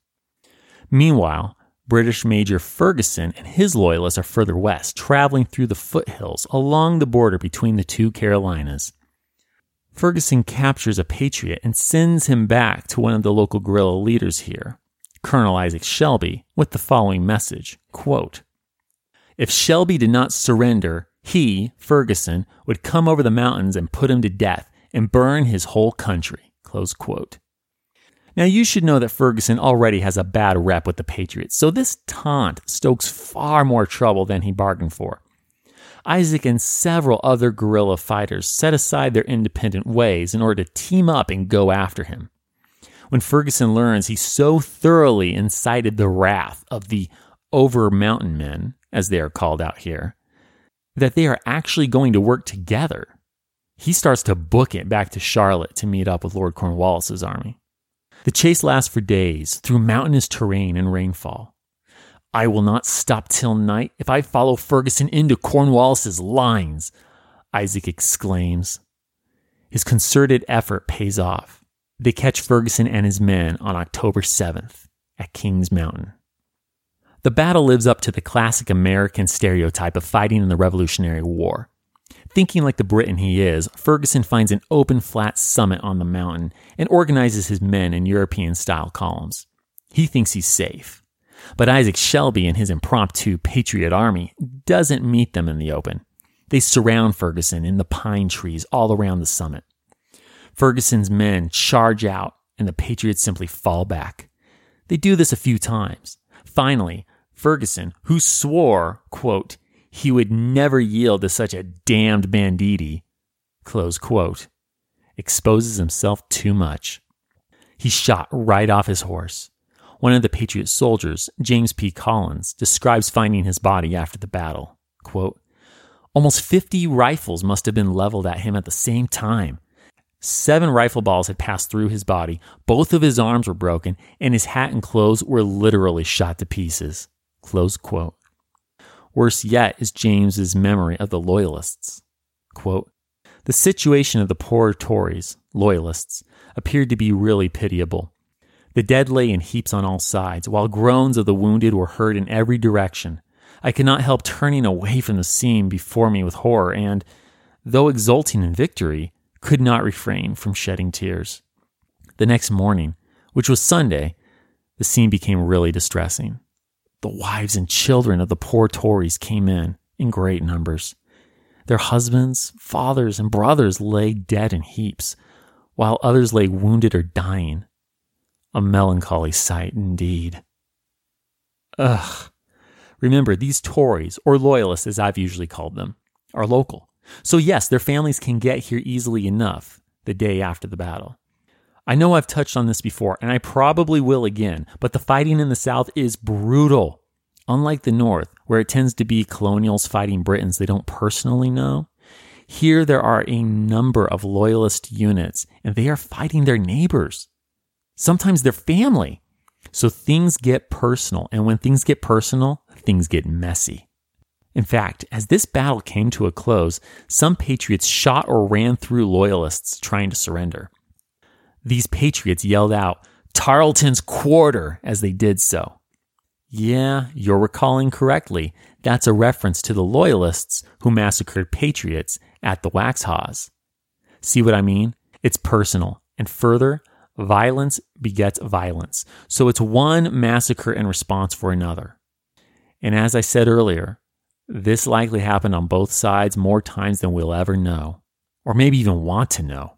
Meanwhile, British Major Ferguson and his loyalists are further west, traveling through the foothills along the border between the two Carolinas. Ferguson captures a patriot and sends him back to one of the local guerrilla leaders here, Colonel Isaac Shelby, with the following message quote, If Shelby did not surrender, he, Ferguson, would come over the mountains and put him to death and burn his whole country. Now, you should know that Ferguson already has a bad rep with the Patriots, so this taunt stokes far more trouble than he bargained for. Isaac and several other guerrilla fighters set aside their independent ways in order to team up and go after him. When Ferguson learns he so thoroughly incited the wrath of the over mountain men, as they are called out here, that they are actually going to work together, he starts to book it back to Charlotte to meet up with Lord Cornwallis's army. The chase lasts for days through mountainous terrain and rainfall. I will not stop till night if I follow Ferguson into Cornwallis's lines, Isaac exclaims. His concerted effort pays off. They catch Ferguson and his men on October 7th at Kings Mountain. The battle lives up to the classic American stereotype of fighting in the Revolutionary War. Thinking like the Briton he is, Ferguson finds an open, flat summit on the mountain and organizes his men in European style columns. He thinks he's safe. But Isaac Shelby and his impromptu Patriot Army doesn't meet them in the open. They surround Ferguson in the pine trees all around the summit. Ferguson's men charge out, and the Patriots simply fall back. They do this a few times. Finally, Ferguson, who swore, quote, he would never yield to such a damned banditti, close quote, exposes himself too much. He shot right off his horse. One of the Patriot soldiers, James P. Collins, describes finding his body after the battle. Quote, Almost 50 rifles must have been leveled at him at the same time. Seven rifle balls had passed through his body, both of his arms were broken, and his hat and clothes were literally shot to pieces. Close quote. Worse yet is James's memory of the Loyalists. Quote, the situation of the poor Tories, Loyalists, appeared to be really pitiable. The dead lay in heaps on all sides, while groans of the wounded were heard in every direction. I could not help turning away from the scene before me with horror, and, though exulting in victory, could not refrain from shedding tears. The next morning, which was Sunday, the scene became really distressing. The wives and children of the poor Tories came in in great numbers. Their husbands, fathers, and brothers lay dead in heaps, while others lay wounded or dying. A melancholy sight indeed. Ugh. Remember, these Tories, or Loyalists as I've usually called them, are local. So, yes, their families can get here easily enough the day after the battle. I know I've touched on this before, and I probably will again, but the fighting in the South is brutal. Unlike the North, where it tends to be colonials fighting Britons they don't personally know, here there are a number of loyalist units, and they are fighting their neighbors. sometimes their family. So things get personal, and when things get personal, things get messy. In fact, as this battle came to a close, some patriots shot or ran through loyalists trying to surrender. These patriots yelled out, Tarleton's quarter, as they did so. Yeah, you're recalling correctly. That's a reference to the loyalists who massacred patriots at the Waxhaws. See what I mean? It's personal. And further, violence begets violence. So it's one massacre in response for another. And as I said earlier, this likely happened on both sides more times than we'll ever know, or maybe even want to know.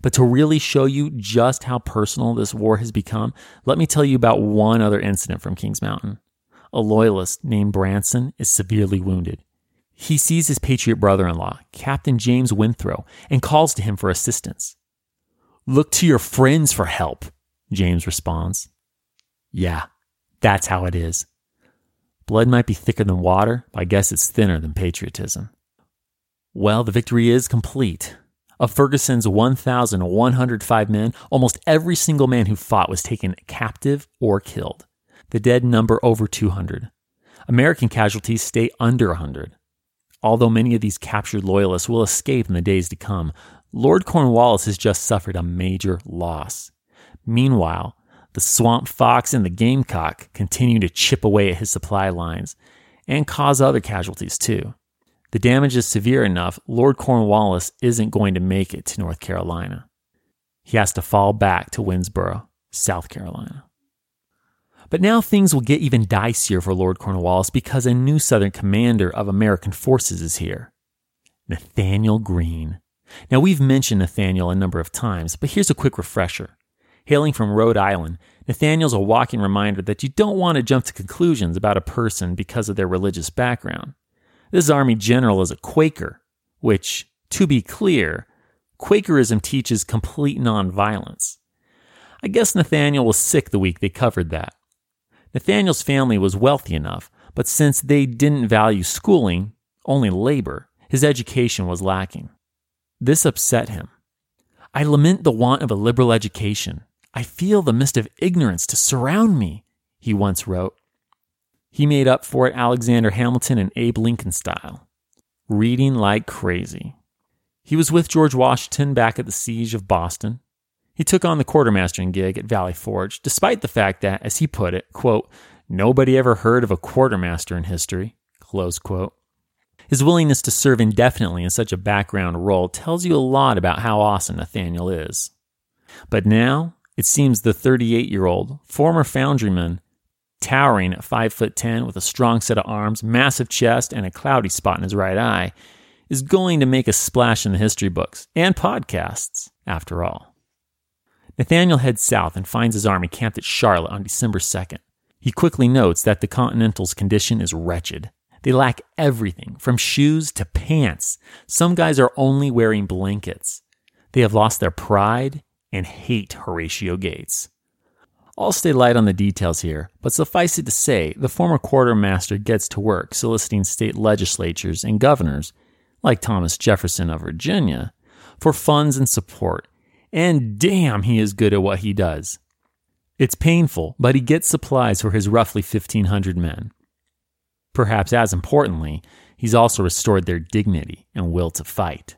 But to really show you just how personal this war has become, let me tell you about one other incident from Kings Mountain. A loyalist named Branson is severely wounded. He sees his patriot brother in law, Captain James Withrow, and calls to him for assistance. Look to your friends for help, James responds. Yeah, that's how it is. Blood might be thicker than water, but I guess it's thinner than patriotism. Well, the victory is complete. Of Ferguson's 1,105 men, almost every single man who fought was taken captive or killed. The dead number over 200. American casualties stay under 100. Although many of these captured loyalists will escape in the days to come, Lord Cornwallis has just suffered a major loss. Meanwhile, the swamp fox and the gamecock continue to chip away at his supply lines and cause other casualties too. The damage is severe enough, Lord Cornwallis isn't going to make it to North Carolina. He has to fall back to Winnsboro, South Carolina. But now things will get even dicier for Lord Cornwallis because a new Southern commander of American forces is here Nathaniel Greene. Now, we've mentioned Nathaniel a number of times, but here's a quick refresher. Hailing from Rhode Island, Nathaniel's a walking reminder that you don't want to jump to conclusions about a person because of their religious background. This army general is a Quaker, which, to be clear, Quakerism teaches complete nonviolence. I guess Nathaniel was sick the week they covered that. Nathaniel's family was wealthy enough, but since they didn't value schooling, only labor, his education was lacking. This upset him. I lament the want of a liberal education. I feel the mist of ignorance to surround me, he once wrote. He made up for it Alexander Hamilton and Abe Lincoln style, reading like crazy. He was with George Washington back at the siege of Boston. He took on the quartermastering gig at Valley Forge, despite the fact that, as he put it, quote, nobody ever heard of a quartermaster in history, close quote. His willingness to serve indefinitely in such a background role tells you a lot about how awesome Nathaniel is. But now, it seems the 38 year old, former foundryman, towering at 5 foot 10 with a strong set of arms, massive chest, and a cloudy spot in his right eye, is going to make a splash in the history books and podcasts, after all. Nathaniel heads south and finds his army camped at Charlotte on December 2nd. He quickly notes that the Continental's condition is wretched. They lack everything, from shoes to pants. Some guys are only wearing blankets. They have lost their pride and hate Horatio Gates. I'll stay light on the details here, but suffice it to say, the former quartermaster gets to work soliciting state legislatures and governors, like Thomas Jefferson of Virginia, for funds and support. And damn, he is good at what he does. It's painful, but he gets supplies for his roughly 1,500 men. Perhaps as importantly, he's also restored their dignity and will to fight.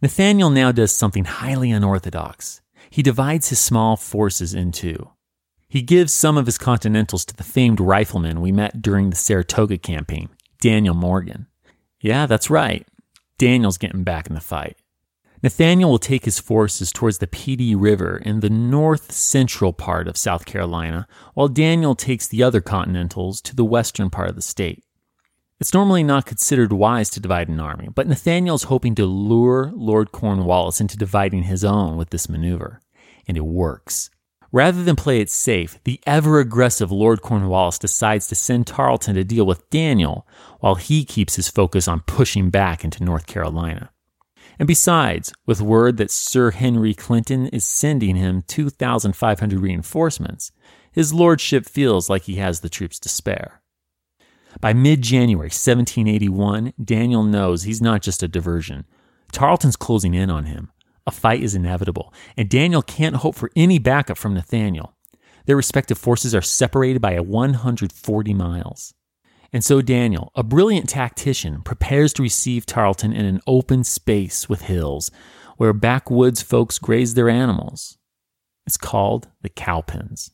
Nathaniel now does something highly unorthodox. He divides his small forces in two. He gives some of his Continentals to the famed rifleman we met during the Saratoga campaign, Daniel Morgan. Yeah, that's right. Daniel's getting back in the fight. Nathaniel will take his forces towards the Pedee River in the north central part of South Carolina, while Daniel takes the other Continentals to the western part of the state. It's normally not considered wise to divide an army, but Nathaniel is hoping to lure Lord Cornwallis into dividing his own with this maneuver. And it works. Rather than play it safe, the ever aggressive Lord Cornwallis decides to send Tarleton to deal with Daniel while he keeps his focus on pushing back into North Carolina. And besides, with word that Sir Henry Clinton is sending him 2,500 reinforcements, his lordship feels like he has the troops to spare. By mid January 1781, Daniel knows he's not just a diversion. Tarleton's closing in on him. A fight is inevitable, and Daniel can't hope for any backup from Nathaniel. Their respective forces are separated by 140 miles. And so Daniel, a brilliant tactician, prepares to receive Tarleton in an open space with hills where backwoods folks graze their animals. It's called the Cowpens.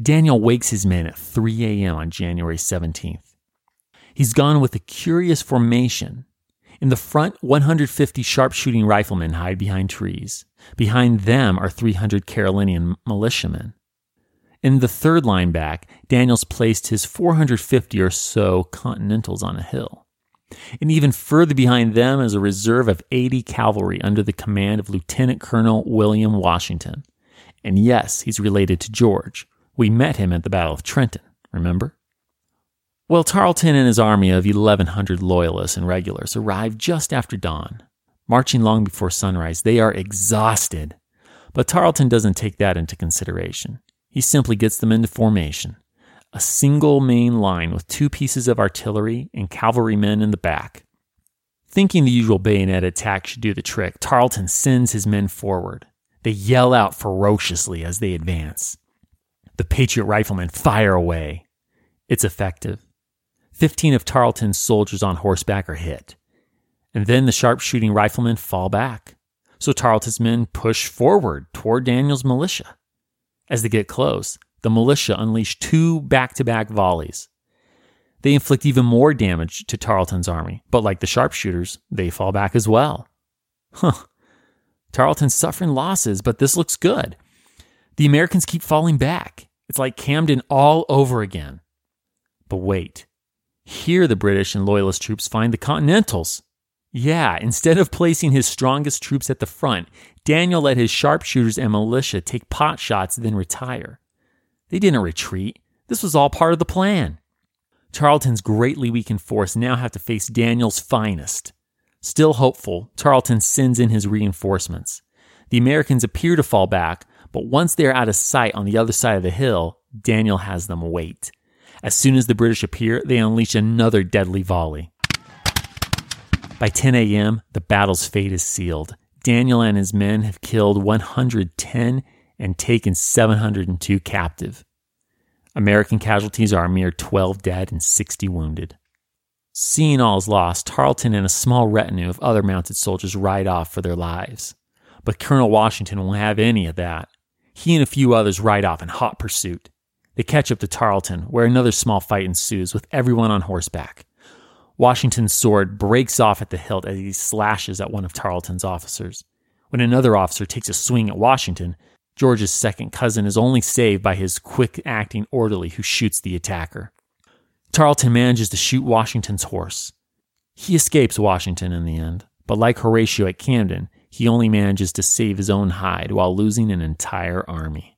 Daniel wakes his men at 3 a.m. on January 17th. He's gone with a curious formation. In the front, 150 sharpshooting riflemen hide behind trees. Behind them are 300 Carolinian militiamen. In the third line back, Daniels placed his 450 or so Continentals on a hill. And even further behind them is a reserve of 80 cavalry under the command of Lieutenant Colonel William Washington. And yes, he's related to George. We met him at the Battle of Trenton, remember? Well, Tarleton and his army of 1,100 loyalists and regulars arrive just after dawn. Marching long before sunrise, they are exhausted. But Tarleton doesn't take that into consideration. He simply gets them into formation. A single main line with two pieces of artillery and cavalrymen in the back. Thinking the usual bayonet attack should do the trick, Tarleton sends his men forward. They yell out ferociously as they advance. The Patriot riflemen fire away. It's effective. Fifteen of Tarleton's soldiers on horseback are hit. And then the sharpshooting riflemen fall back. So Tarleton's men push forward toward Daniel's militia. As they get close, the militia unleash two back to back volleys. They inflict even more damage to Tarleton's army, but like the sharpshooters, they fall back as well. Huh. Tarleton's suffering losses, but this looks good. The Americans keep falling back. It's like Camden all over again. But wait. Here, the British and Loyalist troops find the Continentals. Yeah, instead of placing his strongest troops at the front, Daniel let his sharpshooters and militia take pot shots, then retire. They didn't retreat. This was all part of the plan. Tarleton's greatly weakened force now have to face Daniel's finest. Still hopeful, Tarleton sends in his reinforcements. The Americans appear to fall back, but once they are out of sight on the other side of the hill, Daniel has them wait. As soon as the British appear, they unleash another deadly volley. By 10 a.m., the battle's fate is sealed. Daniel and his men have killed 110 and taken 702 captive. American casualties are a mere 12 dead and 60 wounded. Seeing all is lost, Tarleton and a small retinue of other mounted soldiers ride off for their lives. But Colonel Washington won't have any of that. He and a few others ride off in hot pursuit. They catch up to Tarleton, where another small fight ensues with everyone on horseback. Washington's sword breaks off at the hilt as he slashes at one of Tarleton's officers. When another officer takes a swing at Washington, George's second cousin is only saved by his quick acting orderly who shoots the attacker. Tarleton manages to shoot Washington's horse. He escapes Washington in the end, but like Horatio at Camden, he only manages to save his own hide while losing an entire army.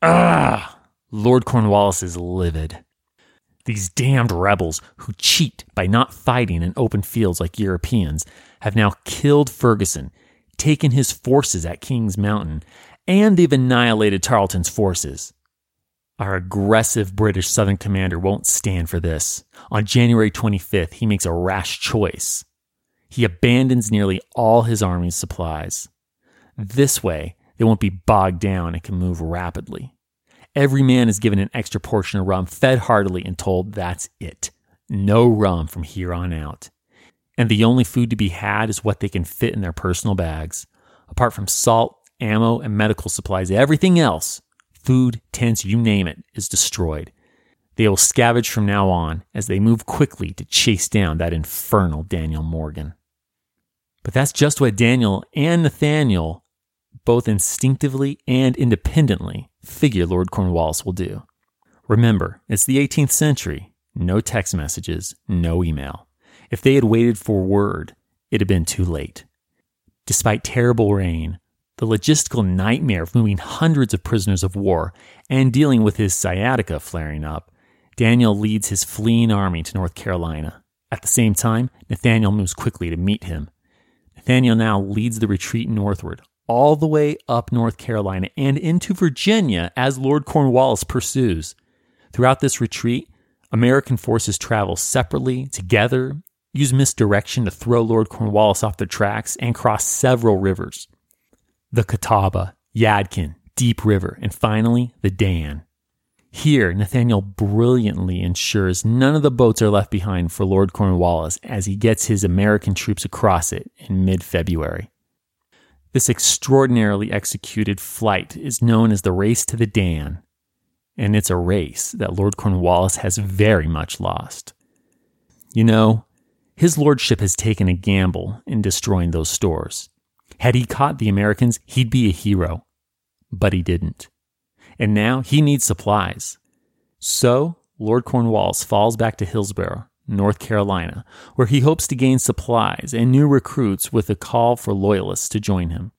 Ah! Lord Cornwallis is livid. These damned rebels who cheat by not fighting in open fields like Europeans have now killed Ferguson, taken his forces at King's Mountain, and they've annihilated Tarleton's forces. Our aggressive British Southern commander won't stand for this. On January 25th, he makes a rash choice. He abandons nearly all his army's supplies. This way, they won't be bogged down and can move rapidly. Every man is given an extra portion of rum, fed heartily, and told that's it. No rum from here on out. And the only food to be had is what they can fit in their personal bags. Apart from salt, ammo, and medical supplies, everything else, food, tents, you name it, is destroyed. They will scavenge from now on as they move quickly to chase down that infernal Daniel Morgan. But that's just what Daniel and Nathaniel, both instinctively and independently, figure Lord Cornwallis will do. Remember, it's the 18th century. No text messages, no email. If they had waited for word, it had been too late. Despite terrible rain, the logistical nightmare of moving hundreds of prisoners of war, and dealing with his sciatica flaring up, Daniel leads his fleeing army to North Carolina. At the same time, Nathaniel moves quickly to meet him. Nathaniel now leads the retreat northward, all the way up North Carolina and into Virginia as Lord Cornwallis pursues. Throughout this retreat, American forces travel separately, together, use misdirection to throw Lord Cornwallis off their tracks, and cross several rivers the Catawba, Yadkin, Deep River, and finally the Dan. Here, Nathaniel brilliantly ensures none of the boats are left behind for Lord Cornwallis as he gets his American troops across it in mid February. This extraordinarily executed flight is known as the Race to the Dan, and it's a race that Lord Cornwallis has very much lost. You know, his lordship has taken a gamble in destroying those stores. Had he caught the Americans, he'd be a hero. But he didn't. And now he needs supplies. So, Lord Cornwallis falls back to Hillsborough, North Carolina, where he hopes to gain supplies and new recruits with a call for loyalists to join him.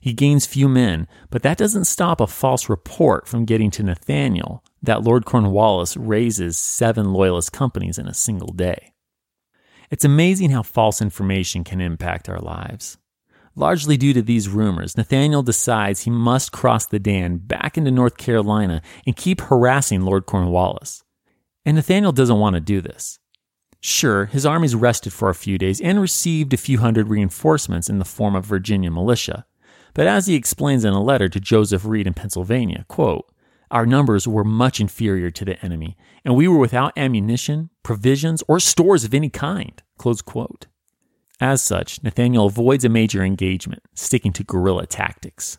He gains few men, but that doesn't stop a false report from getting to Nathaniel that Lord Cornwallis raises seven loyalist companies in a single day. It's amazing how false information can impact our lives. Largely due to these rumors, Nathaniel decides he must cross the Dan back into North Carolina and keep harassing Lord Cornwallis. And Nathaniel doesn't want to do this. Sure, his armies rested for a few days and received a few hundred reinforcements in the form of Virginia militia. But as he explains in a letter to Joseph Reed in Pennsylvania, quote, our numbers were much inferior to the enemy, and we were without ammunition, provisions, or stores of any kind. Close quote. As such, Nathaniel avoids a major engagement, sticking to guerrilla tactics.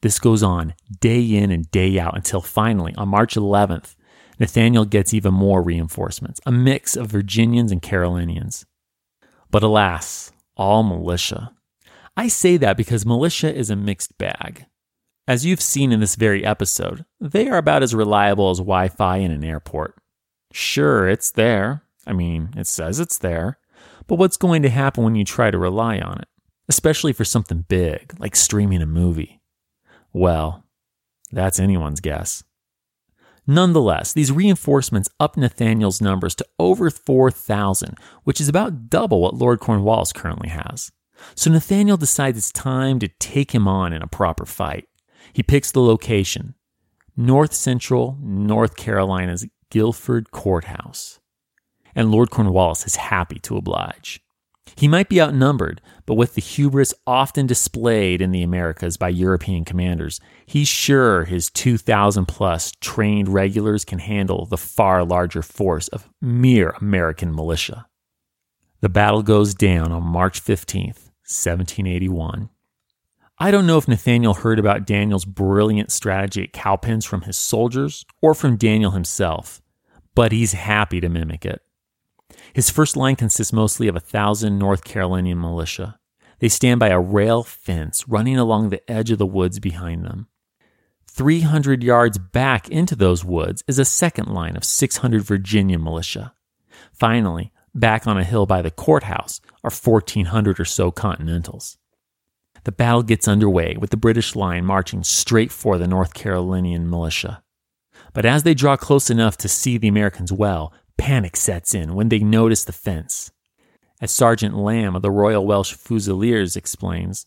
This goes on day in and day out until finally, on March 11th, Nathaniel gets even more reinforcements, a mix of Virginians and Carolinians. But alas, all militia. I say that because militia is a mixed bag. As you've seen in this very episode, they are about as reliable as Wi Fi in an airport. Sure, it's there. I mean, it says it's there. But what's going to happen when you try to rely on it, especially for something big like streaming a movie? Well, that's anyone's guess. Nonetheless, these reinforcements up Nathaniel's numbers to over 4,000, which is about double what Lord Cornwallis currently has. So Nathaniel decides it's time to take him on in a proper fight. He picks the location North Central North Carolina's Guilford Courthouse and Lord Cornwallis is happy to oblige. He might be outnumbered, but with the hubris often displayed in the Americas by European commanders, he's sure his 2,000 plus trained regulars can handle the far larger force of mere American militia. The battle goes down on March 15th, 1781. I don't know if Nathaniel heard about Daniel's brilliant strategy at Cowpens from his soldiers or from Daniel himself, but he's happy to mimic it. His first line consists mostly of a thousand North Carolinian militia. They stand by a rail fence running along the edge of the woods behind them. 300 yards back into those woods is a second line of 600 Virginia militia. Finally, back on a hill by the courthouse are 1,400 or so Continentals. The battle gets underway with the British line marching straight for the North Carolinian militia. But as they draw close enough to see the Americans well, Panic sets in when they notice the fence. As Sergeant Lamb of the Royal Welsh Fusiliers explains,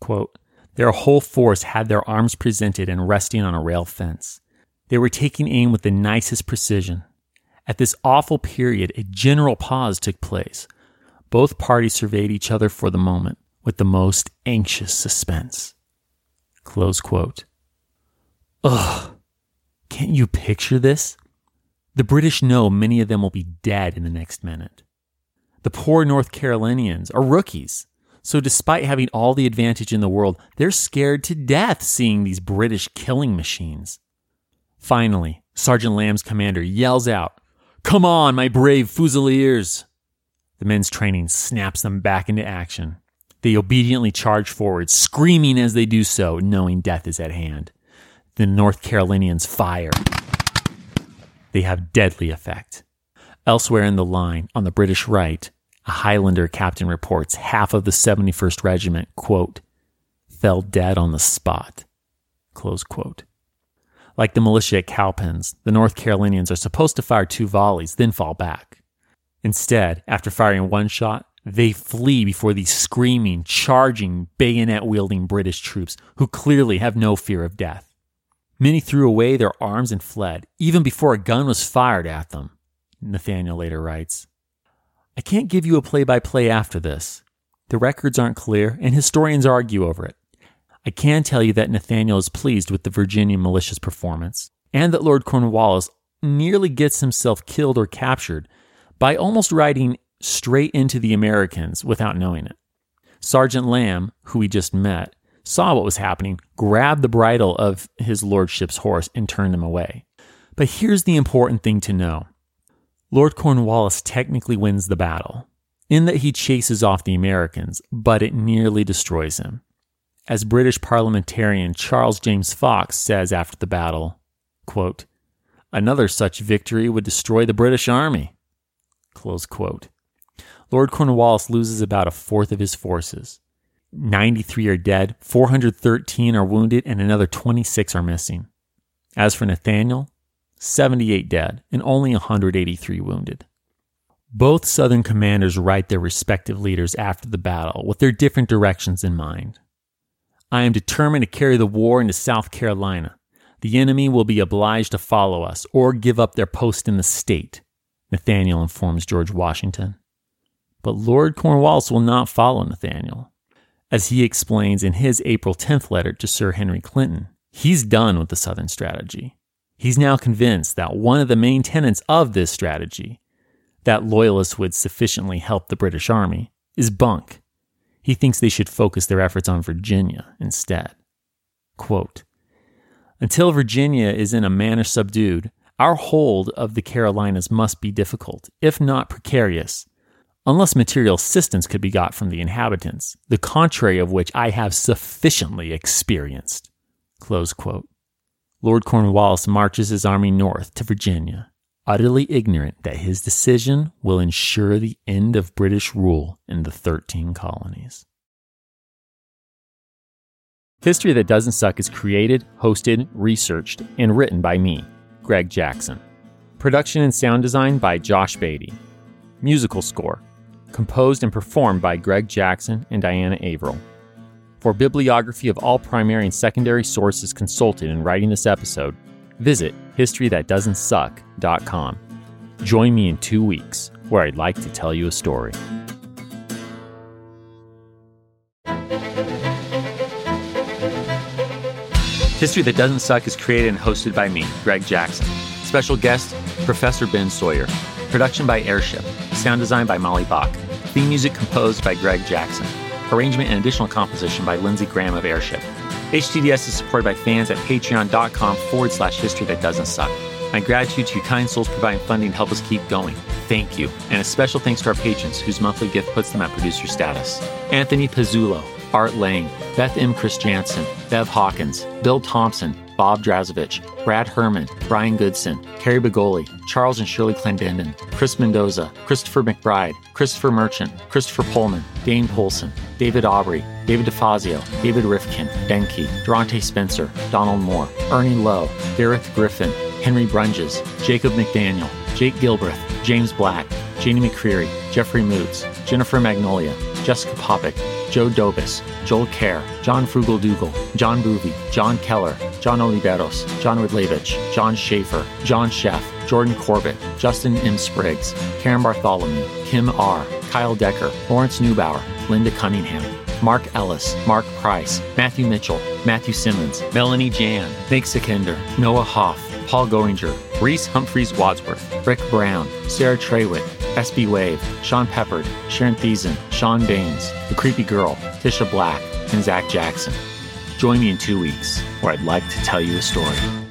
quote, their whole force had their arms presented and resting on a rail fence. They were taking aim with the nicest precision. At this awful period, a general pause took place. Both parties surveyed each other for the moment with the most anxious suspense. Close quote. Ugh. Can't you picture this? The British know many of them will be dead in the next minute. The poor North Carolinians are rookies, So, despite having all the advantage in the world, they're scared to death seeing these British killing machines. Finally, Sergeant Lamb's commander yells out, Come on, my brave fusiliers! The men's training snaps them back into action. They obediently charge forward, screaming as they do so, knowing death is at hand. The North Carolinians fire. They have deadly effect. Elsewhere in the line, on the British right, a Highlander captain reports half of the 71st Regiment, quote, fell dead on the spot, close quote. Like the militia at Cowpens, the North Carolinians are supposed to fire two volleys, then fall back. Instead, after firing one shot, they flee before these screaming, charging, bayonet wielding British troops who clearly have no fear of death. Many threw away their arms and fled, even before a gun was fired at them, Nathaniel later writes. I can't give you a play by play after this. The records aren't clear, and historians argue over it. I can tell you that Nathaniel is pleased with the Virginia militia's performance, and that Lord Cornwallis nearly gets himself killed or captured by almost riding straight into the Americans without knowing it. Sergeant Lamb, who we just met, saw what was happening, grabbed the bridle of his lordship's horse, and turned him away. But here's the important thing to know Lord Cornwallis technically wins the battle, in that he chases off the Americans, but it nearly destroys him. As British parliamentarian Charles James Fox says after the battle, quote, Another such victory would destroy the British Army. Close quote. Lord Cornwallis loses about a fourth of his forces. 93 are dead, 413 are wounded, and another 26 are missing. As for Nathaniel, 78 dead, and only 183 wounded. Both Southern commanders write their respective leaders after the battle with their different directions in mind. I am determined to carry the war into South Carolina. The enemy will be obliged to follow us or give up their post in the state, Nathaniel informs George Washington. But Lord Cornwallis will not follow Nathaniel. As he explains in his April 10th letter to Sir Henry Clinton, he's done with the Southern strategy. He's now convinced that one of the main tenets of this strategy, that loyalists would sufficiently help the British Army, is bunk. He thinks they should focus their efforts on Virginia instead. Quote, Until Virginia is in a manner subdued, our hold of the Carolinas must be difficult, if not precarious, unless material assistance could be got from the inhabitants, the contrary of which I have sufficiently experienced. Lord Cornwallis marches his army north to Virginia, utterly ignorant that his decision will ensure the end of British rule in the 13 colonies. History That Doesn't Suck is created, hosted, researched, and written by me, Greg Jackson. Production and sound design by Josh Beatty. Musical score, composed and performed by Greg Jackson and Diana Averill. For bibliography of all primary and secondary sources consulted in writing this episode, visit historythatdoesn'tsuck.com. Join me in two weeks, where I'd like to tell you a story. History That Doesn't Suck is created and hosted by me, Greg Jackson. Special guest, Professor Ben Sawyer. Production by Airship. Sound design by Molly Bach. Theme music composed by Greg Jackson arrangement and additional composition by Lindsey Graham of Airship. HTDS is supported by fans at patreon.com forward slash history that doesn't suck. My gratitude to you kind souls providing funding to help us keep going. Thank you. And a special thanks to our patrons whose monthly gift puts them at producer status. Anthony Pizzulo, Art Lang, Beth M. Chris Jansen, Bev Hawkins, Bill Thompson, Bob Drazovich, Brad Herman, Brian Goodson, Carrie Begoli, Charles and Shirley Clendenden, Chris Mendoza, Christopher McBride, Christopher Merchant, Christopher Pullman, Dane Polson, David Aubrey, David DeFazio, David Rifkin, Denke, Durante Spencer, Donald Moore, Ernie Lowe, Gareth Griffin, Henry Brunges, Jacob McDaniel, Jake Gilbreth, James Black, Janie McCreary, Jeffrey Moots, Jennifer Magnolia, Jessica Popick, Joe Dobis, Joel Kerr, John Frugal Dougal, John Boovy, John Keller, John Oliveros, John Ridlevich, John Schaefer, John Sheff, Jordan Corbett, Justin M. Spriggs, Karen Bartholomew, Kim R., Kyle Decker, Lawrence Neubauer, Linda Cunningham, Mark Ellis, Mark Price, Matthew Mitchell, Matthew Simmons, Melanie Jan, Nick Sekender, Noah Hoff, Paul Goringer, Reese Humphreys Wadsworth, Rick Brown, Sarah Trawick, SB Wave, Sean Peppard, Sharon Thiessen, Sean Baines, The Creepy Girl, Tisha Black, and Zach Jackson. Join me in two weeks, where I'd like to tell you a story.